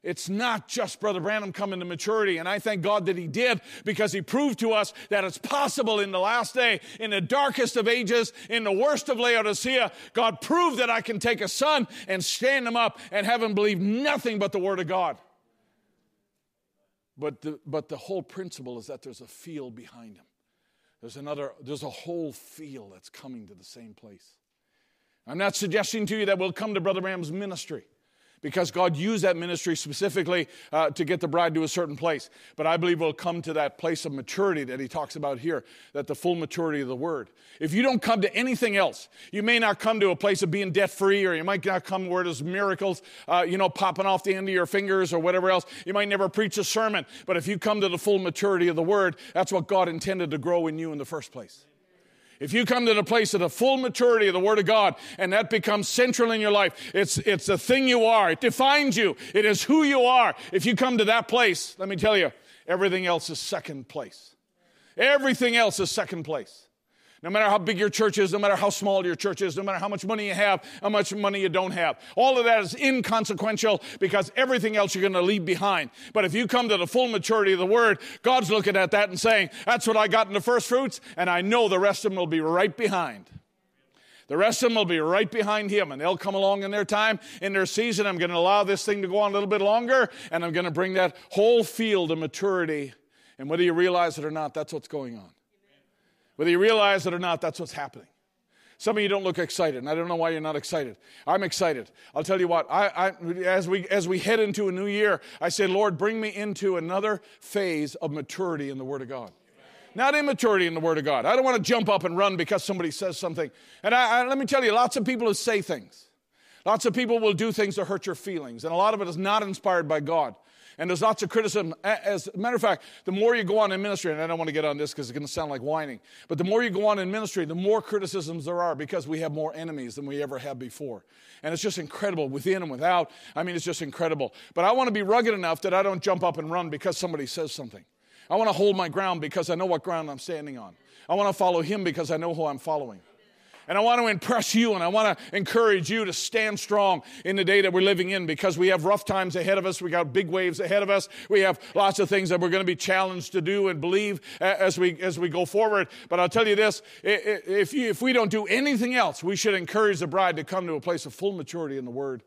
It's not just Brother Branham coming to maturity, and I thank God that he did because he proved to us that it's possible in the last day, in the darkest of ages, in the worst of Laodicea. God proved that I can take a son and stand him up and have him believe nothing but the Word of God. But the, but the whole principle is that there's a field behind him. There's another, there's a whole field that's coming to the same place. I'm not suggesting to you that we'll come to Brother Branham's ministry because God used that ministry specifically uh, to get the bride to a certain place. But I believe we'll come to that place of maturity that he talks about here, that the full maturity of the word. If you don't come to anything else, you may not come to a place of being debt free, or you might not come where there's miracles, uh, you know, popping off the end of your fingers or whatever else. You might never preach a sermon, but if you come to the full maturity of the word, that's what God intended to grow in you in the first place. If you come to the place of the full maturity of the Word of God and that becomes central in your life, it's, it's the thing you are. It defines you. It is who you are. If you come to that place, let me tell you, everything else is second place. Everything else is second place. No matter how big your church is, no matter how small your church is, no matter how much money you have, how much money you don't have. All of that is inconsequential because everything else you're going to leave behind. But if you come to the full maturity of the word, God's looking at that and saying, that's what I got in the first fruits, and I know the rest of them will be right behind. The rest of them will be right behind him, and they'll come along in their time, in their season. I'm going to allow this thing to go on a little bit longer, and I'm going to bring that whole field of maturity. And whether you realize it or not, that's what's going on. Whether you realize it or not, that's what's happening. Some of you don't look excited, and I don't know why you're not excited. I'm excited. I'll tell you what, I, I, as, we, as we head into a new year, I say, Lord, bring me into another phase of maturity in the Word of God. Not immaturity in the Word of God. I don't want to jump up and run because somebody says something. And I, let me tell you, lots of people who say things. Lots of people will do things to hurt your feelings, and a lot of it is not inspired by God. And there's lots of criticism. As a matter of fact, the more you go on in ministry, and I don't want to get on this because it's going to sound like whining, but the more you go on in ministry, the more criticisms there are because we have more enemies than we ever had before. And it's just incredible within and without. I mean, it's just incredible. But I want to be rugged enough that I don't jump up and run because somebody says something. I want to hold my ground because I know what ground I'm standing on. I want to follow him because I know who I'm following. And I want to impress you and I want to encourage you to stand strong in the day that we're living in because we have rough times ahead of us. We got big waves ahead of us. We have lots of things that we're going to be challenged to do and believe as we, as we go forward. But I'll tell you this if, you, if we don't do anything else, we should encourage the bride to come to a place of full maturity in the Word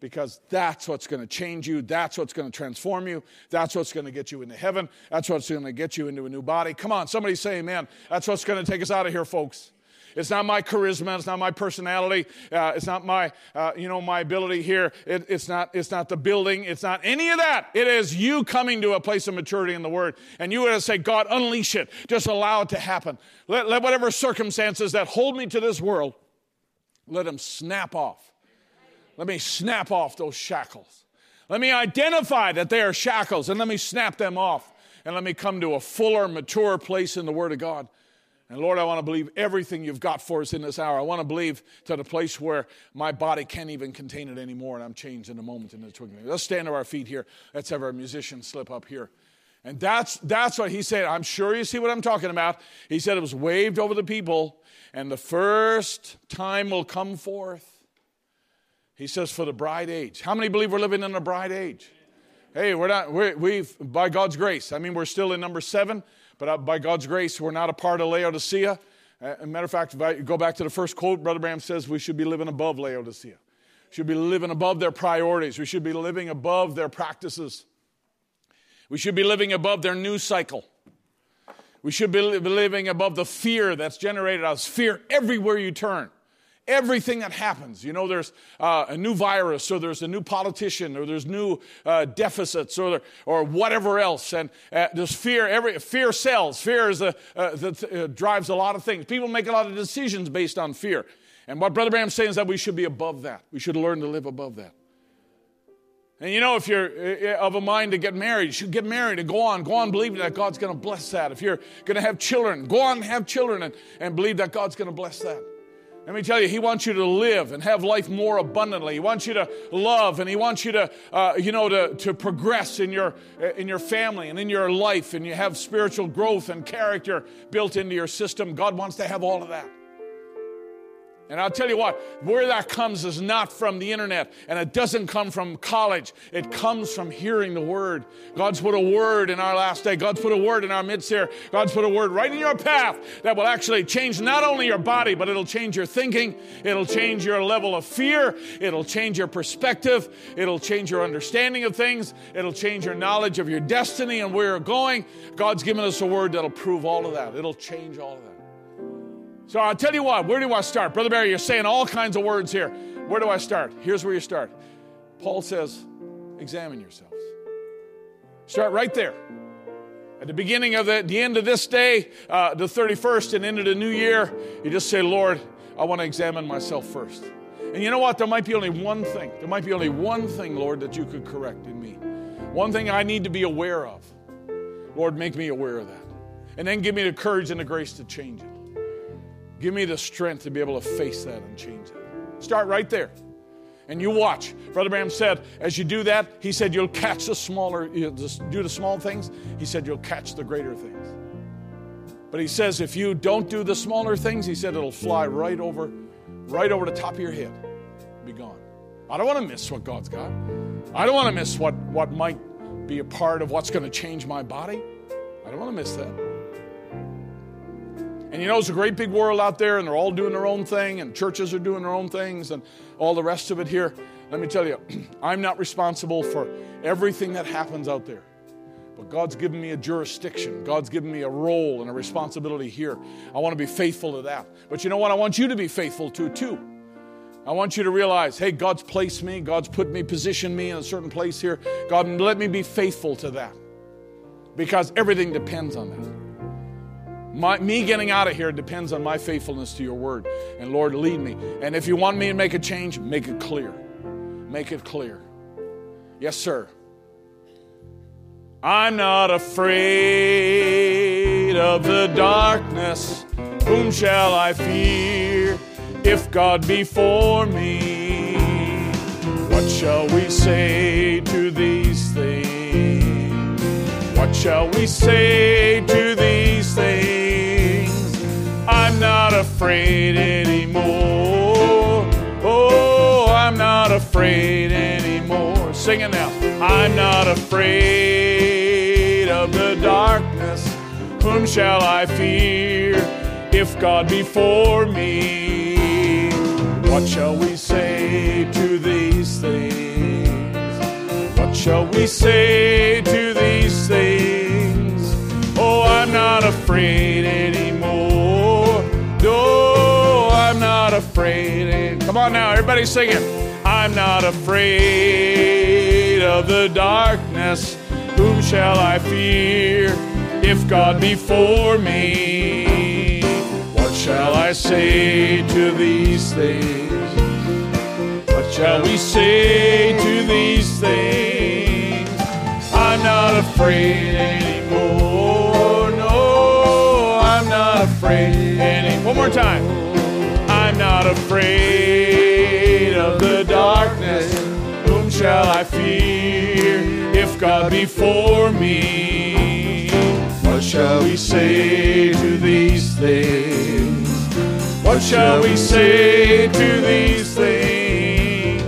because that's what's going to change you. That's what's going to transform you. That's what's going to get you into heaven. That's what's going to get you into a new body. Come on, somebody say amen. That's what's going to take us out of here, folks. It's not my charisma. It's not my personality. Uh, it's not my, uh, you know, my ability here. It, it's not. It's not the building. It's not any of that. It is you coming to a place of maturity in the Word, and you would say, God, unleash it. Just allow it to happen. Let, let whatever circumstances that hold me to this world, let them snap off. Let me snap off those shackles. Let me identify that they are shackles, and let me snap them off, and let me come to a fuller, mature place in the Word of God. And Lord, I want to believe everything you've got for us in this hour. I want to believe to the place where my body can't even contain it anymore and I'm changed in a moment in the twinkling. Let's stand to our feet here. Let's have our musician slip up here. And that's, that's what he said. I'm sure you see what I'm talking about. He said it was waved over the people, and the first time will come forth. He says, for the bride age. How many believe we're living in a bride age? Hey, we're not, we're, we've, by God's grace, I mean, we're still in number seven, but uh, by God's grace, we're not a part of Laodicea. As matter of fact, if I go back to the first quote, Brother Branham says we should be living above Laodicea. We should be living above their priorities. We should be living above their practices. We should be living above their news cycle. We should be living above the fear that's generated us. Fear everywhere you turn. Everything that happens, you know, there's uh, a new virus, or there's a new politician, or there's new uh, deficits, or or whatever else, and uh, there's fear. Every fear sells. Fear is a, uh, that uh, drives a lot of things. People make a lot of decisions based on fear. And what Brother Branham's saying is that we should be above that. We should learn to live above that. And you know, if you're uh, of a mind to get married, you should get married and go on. Go on believing that God's going to bless that. If you're going to have children, go on and have children and, and believe that God's going to bless that. Let me tell you, He wants you to live and have life more abundantly. He wants you to love and He wants you to, uh, you know, to, to progress in your, uh, in your family and in your life and you have spiritual growth and character built into your system. God wants to have all of that. And I'll tell you what, where that comes is not from the internet, and it doesn't come from college. It comes from hearing the word. God's put a word in our last day. God's put a word in our midst here. God's put a word right in your path that will actually change not only your body, but it'll change your thinking. It'll change your level of fear. It'll change your perspective. It'll change your understanding of things. It'll change your knowledge of your destiny and where you're going. God's given us a word that'll prove all of that. It'll change all of that. So I'll tell you what, where do I start? Brother Barry, you're saying all kinds of words here. Where do I start? Here's where you start. Paul says, examine yourselves. Start right there. At the beginning of the, the end of this day, uh, the 31st, and into the new year, you just say, Lord, I want to examine myself first. And you know what? There might be only one thing. There might be only one thing, Lord, that you could correct in me. One thing I need to be aware of. Lord, make me aware of that. And then give me the courage and the grace to change it. Give me the strength to be able to face that and change it. Start right there. And you watch. Brother Branham said, as you do that, he said, you'll catch the smaller, you'll just do the small things. He said, you'll catch the greater things. But he says, if you don't do the smaller things, he said, it'll fly right over, right over the top of your head. Be gone. I don't want to miss what God's got. I don't want to miss what, what might be a part of what's going to change my body. I don't want to miss that. And you know, it's a great big world out there, and they're all doing their own thing, and churches are doing their own things, and all the rest of it here. Let me tell you, I'm not responsible for everything that happens out there. But God's given me a jurisdiction. God's given me a role and a responsibility here. I want to be faithful to that. But you know what? I want you to be faithful to, too. I want you to realize, hey, God's placed me, God's put me, positioned me in a certain place here. God, let me be faithful to that. Because everything depends on that. My, me getting out of here depends on my faithfulness to your word. And Lord, lead me. And if you want me to make a change, make it clear. Make it clear. Yes, sir. I'm not afraid of the darkness. Whom shall I fear if God be for me? What shall we say to these things? What shall we say to these things? I'm not afraid anymore. Oh, I'm not afraid anymore. Sing it now. I'm not afraid of the darkness. Whom shall I fear if God be for me? What shall we say to these things? What shall we say to these things? Oh, I'm not afraid anymore. Afraid. Come on now, everybody singing. I'm not afraid of the darkness. Whom shall I fear if God be for me? What shall I say to these things? What shall we say to these things? I'm not afraid anymore. No, I'm not afraid anymore. one more time. Not afraid of the darkness. Whom shall I fear if God be for me? What shall we say to these things? What shall we say to these things?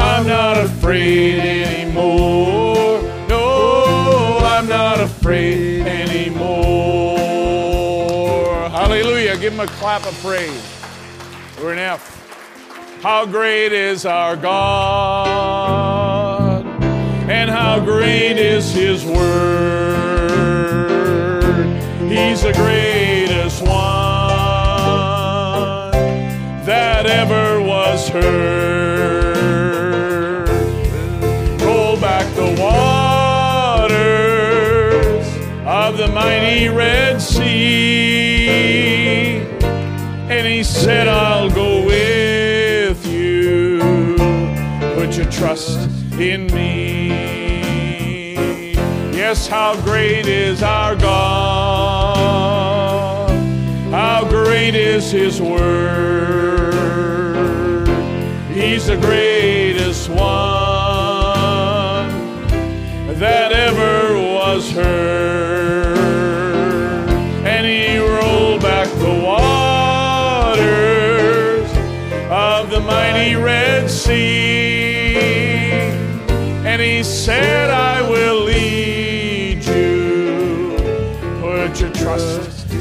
I'm not afraid anymore. No, I'm not afraid anymore. Hallelujah. Give him a clap of praise. We're in F. How great is our God, and how great is His Word. He's the greatest one that ever was heard. Roll back the waters of the mighty Red Sea, and He said, I'll go with you. Put your trust in me. Yes, how great is our God! How great is His Word! He's the greatest one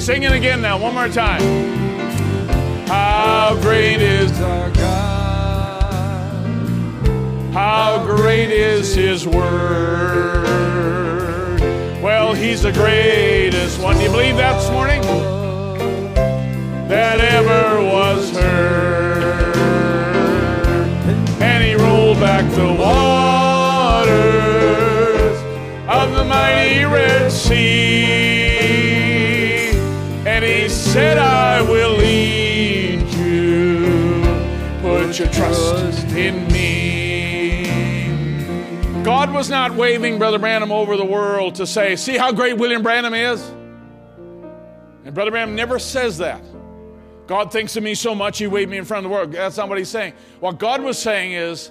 Sing it again now, one more time. How great is Our God. how great is his word? Well, he's the greatest one. Do you believe that this morning? That ever was heard. And he rolled back the waters of the mighty Red Sea. Said, I will lead you. Put your trust in me. God was not waving Brother Branham over the world to say, See how great William Branham is? And Brother Branham never says that. God thinks of me so much, he waved me in front of the world. That's not what he's saying. What God was saying is,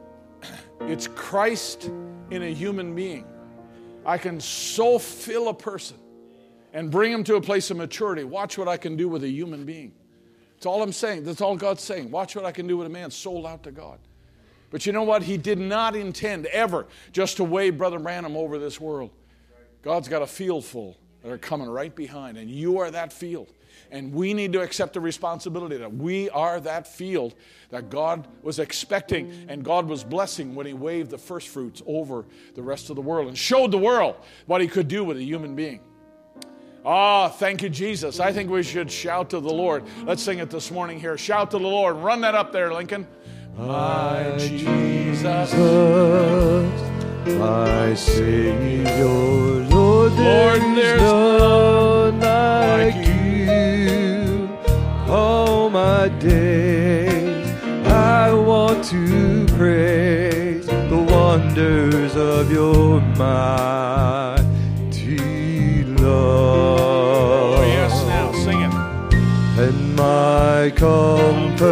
it's Christ in a human being. I can so fill a person and bring him to a place of maturity. Watch what I can do with a human being. That's all I'm saying. That's all God's saying. Watch what I can do with a man sold out to God. But you know what? He did not intend ever just to wave Brother Branham over this world. God's got a field full that are coming right behind, and you are that field. And we need to accept the responsibility that we are that field that God was expecting and God was blessing when He waved the first fruits over the rest of the world and showed the world what He could do with a human being. Ah, thank you, Jesus. I think we should shout to the Lord. Let's sing it this morning here. Shout to the Lord. Run that up there, Lincoln. My Jesus. my Savior, Lord, there Lord, is there's none like you. All my days, I want to praise the wonders of your mighty my comfort,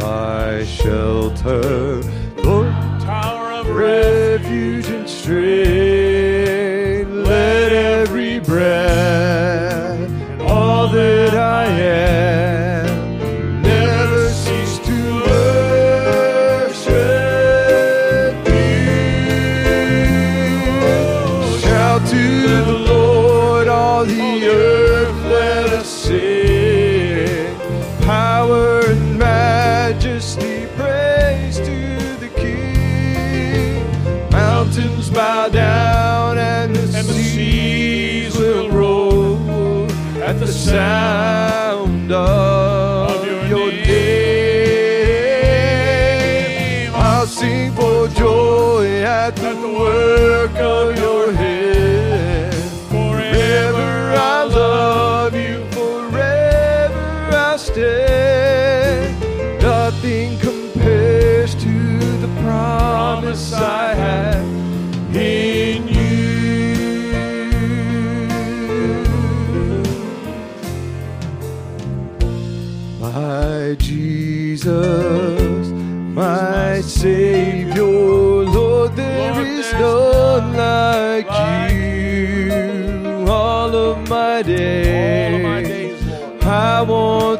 my shelter,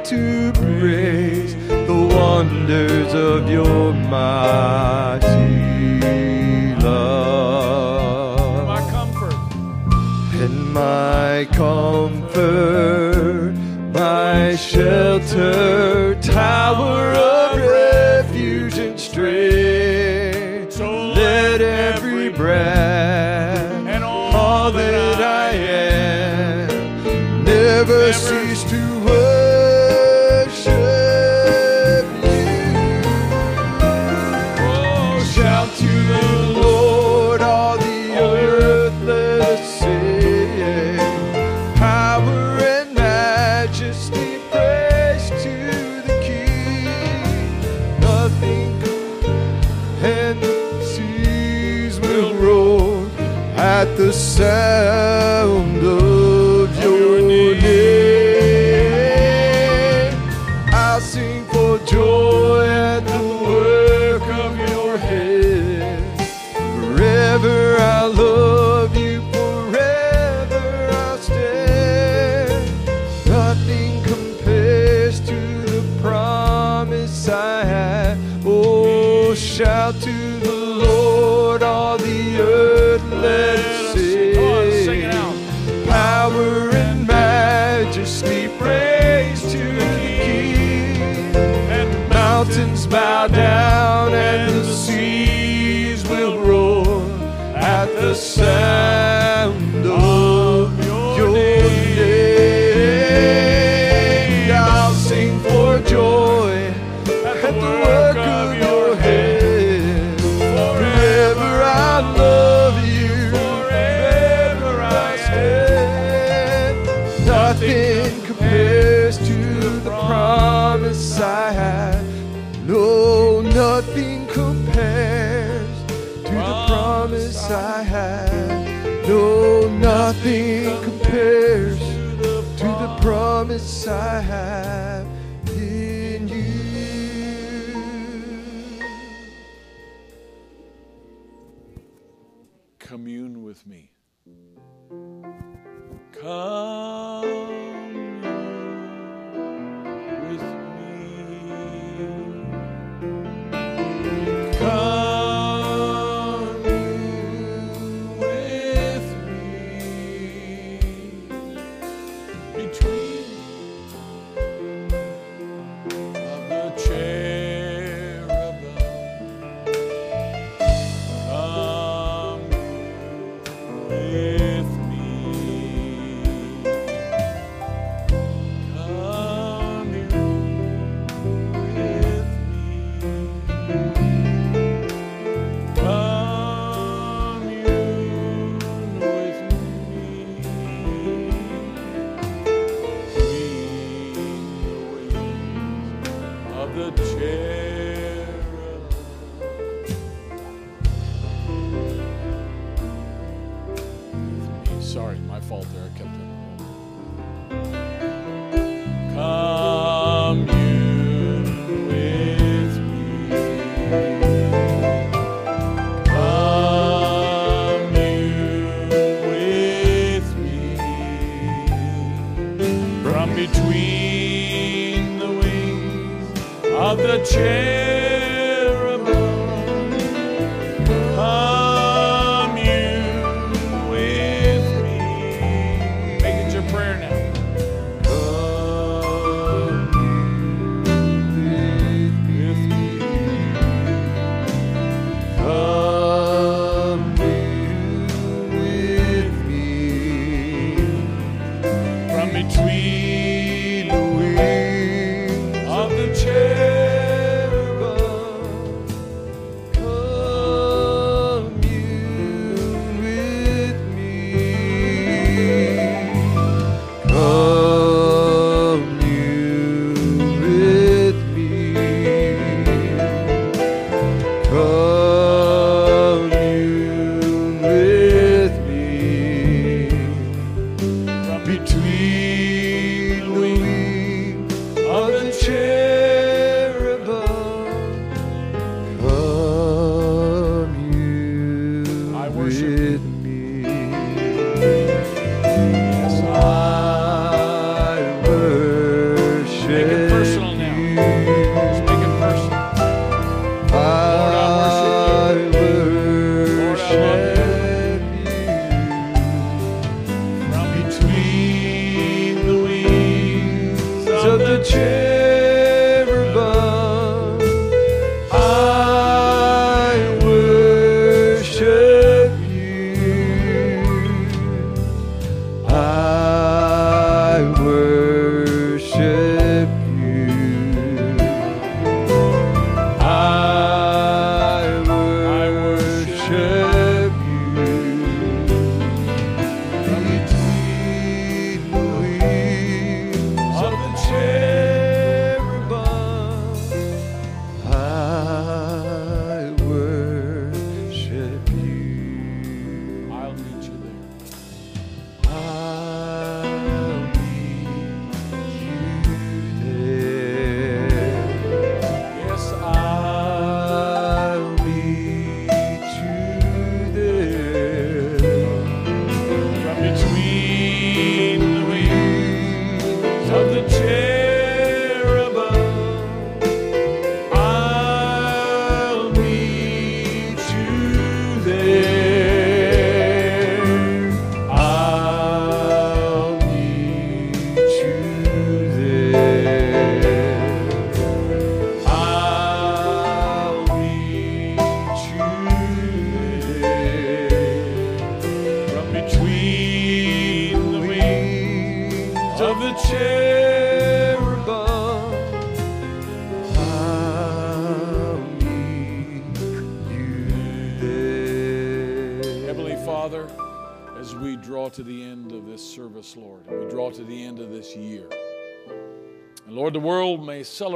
to praise the wonders of your mighty love. My comfort. And my comfort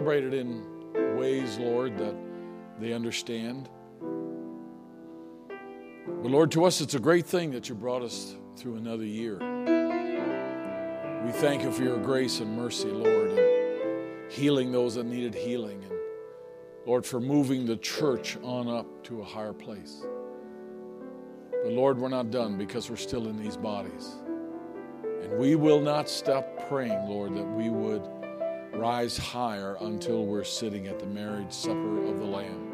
celebrate it in ways, Lord, that they understand. But Lord, to us, it's a great thing that you brought us through another year. We thank you for your grace and mercy, Lord, and healing those that needed healing, and Lord, for moving the church on up to a higher place. But Lord, we're not done because we're still in these bodies. And we will not stop praying, Lord, that we would rise higher until we're sitting at the marriage supper of the Lamb.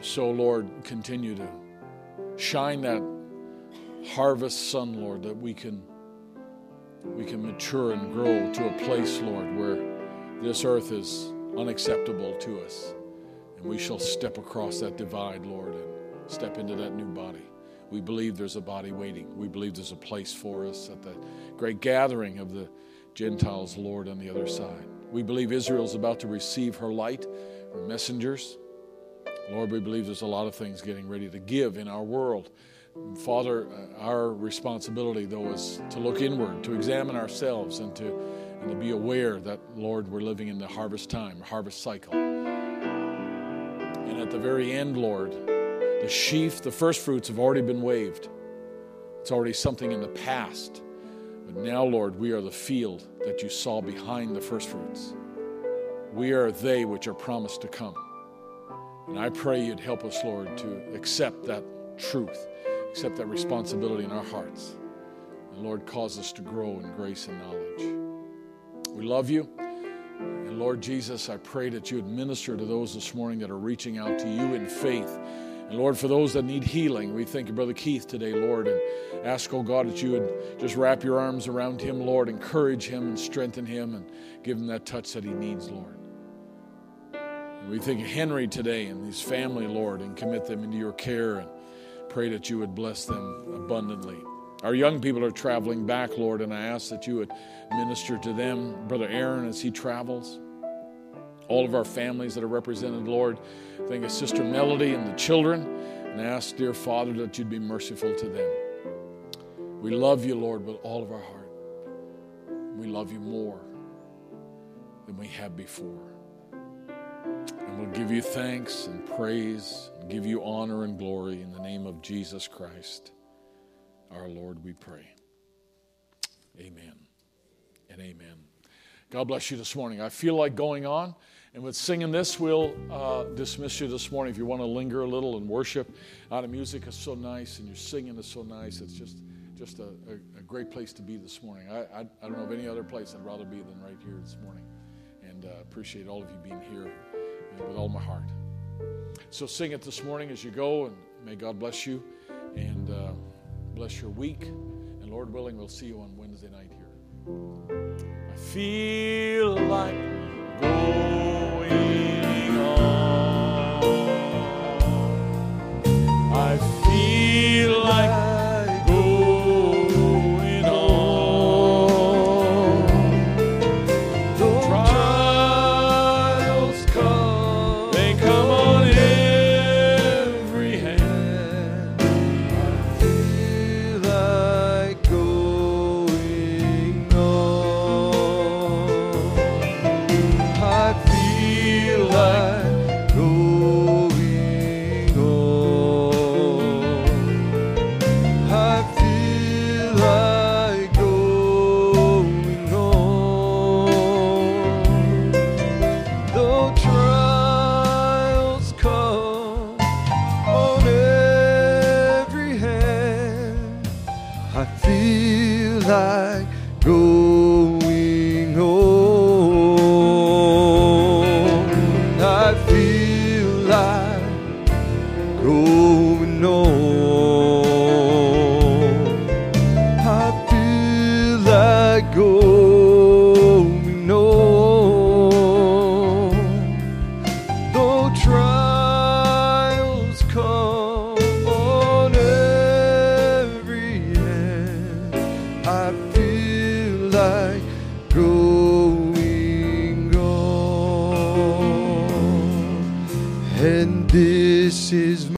So, Lord, continue to shine that harvest sun, Lord, that we can we can mature and grow to a place, Lord, where this earth is unacceptable to us. And we shall step across that divide, Lord, and step into that new body. We believe there's a body waiting. We believe there's a place for us at the great gathering of the Gentiles, Lord, on the other side. We believe Israel's about to receive her light, her messengers. Lord, we believe there's a lot of things getting ready to give in our world. Father, uh, our responsibility, though, is to look inward, to examine ourselves, and to, and to be aware that, Lord, we're living in the harvest time, harvest cycle. And at the very end, Lord, the sheaf, the first fruits have already been waved. It's already something in the past. But now, Lord, we are the field that you saw behind the first fruits. We are they which are promised to come. And I pray you'd help us, Lord, to accept that truth, accept that responsibility in our hearts. And Lord, cause us to grow in grace and knowledge. We love you. And Lord Jesus, I pray that you would minister to those this morning that are reaching out to you in faith. And Lord, for those that need healing, we thank you, Brother Keith, today, Lord, and ask, oh God, that you would just wrap your arms around him, Lord, encourage him and strengthen him and give him that touch that he needs, Lord. And we think of Henry today and his family, Lord, and commit them into your care and pray that you would bless them abundantly. Our young people are traveling back, Lord, and I ask that you would minister to them, Brother Aaron, as he travels. All of our families that are represented, Lord. Think of Sister Melody and the children, and ask, dear Father, that you'd be merciful to them. We love you, Lord, with all of our heart. We love you more than we have before. And we'll give you thanks and praise, and give you honor and glory in the name of Jesus Christ, our Lord, we pray. Amen and amen. God bless you this morning. I feel like going on, and with singing this, we'll uh, dismiss you this morning. If you want to linger a little and worship, uh, the music is so nice, and your singing is so nice. It's just just a, a, a great place to be this morning. I, I, I don't know of any other place I'd rather be than right here this morning, and uh, appreciate all of you being here uh, with all my heart. So sing it this morning as you go, and may God bless you and uh, bless your week. And Lord willing, we'll see you on Wednesday night here. I feel I feel like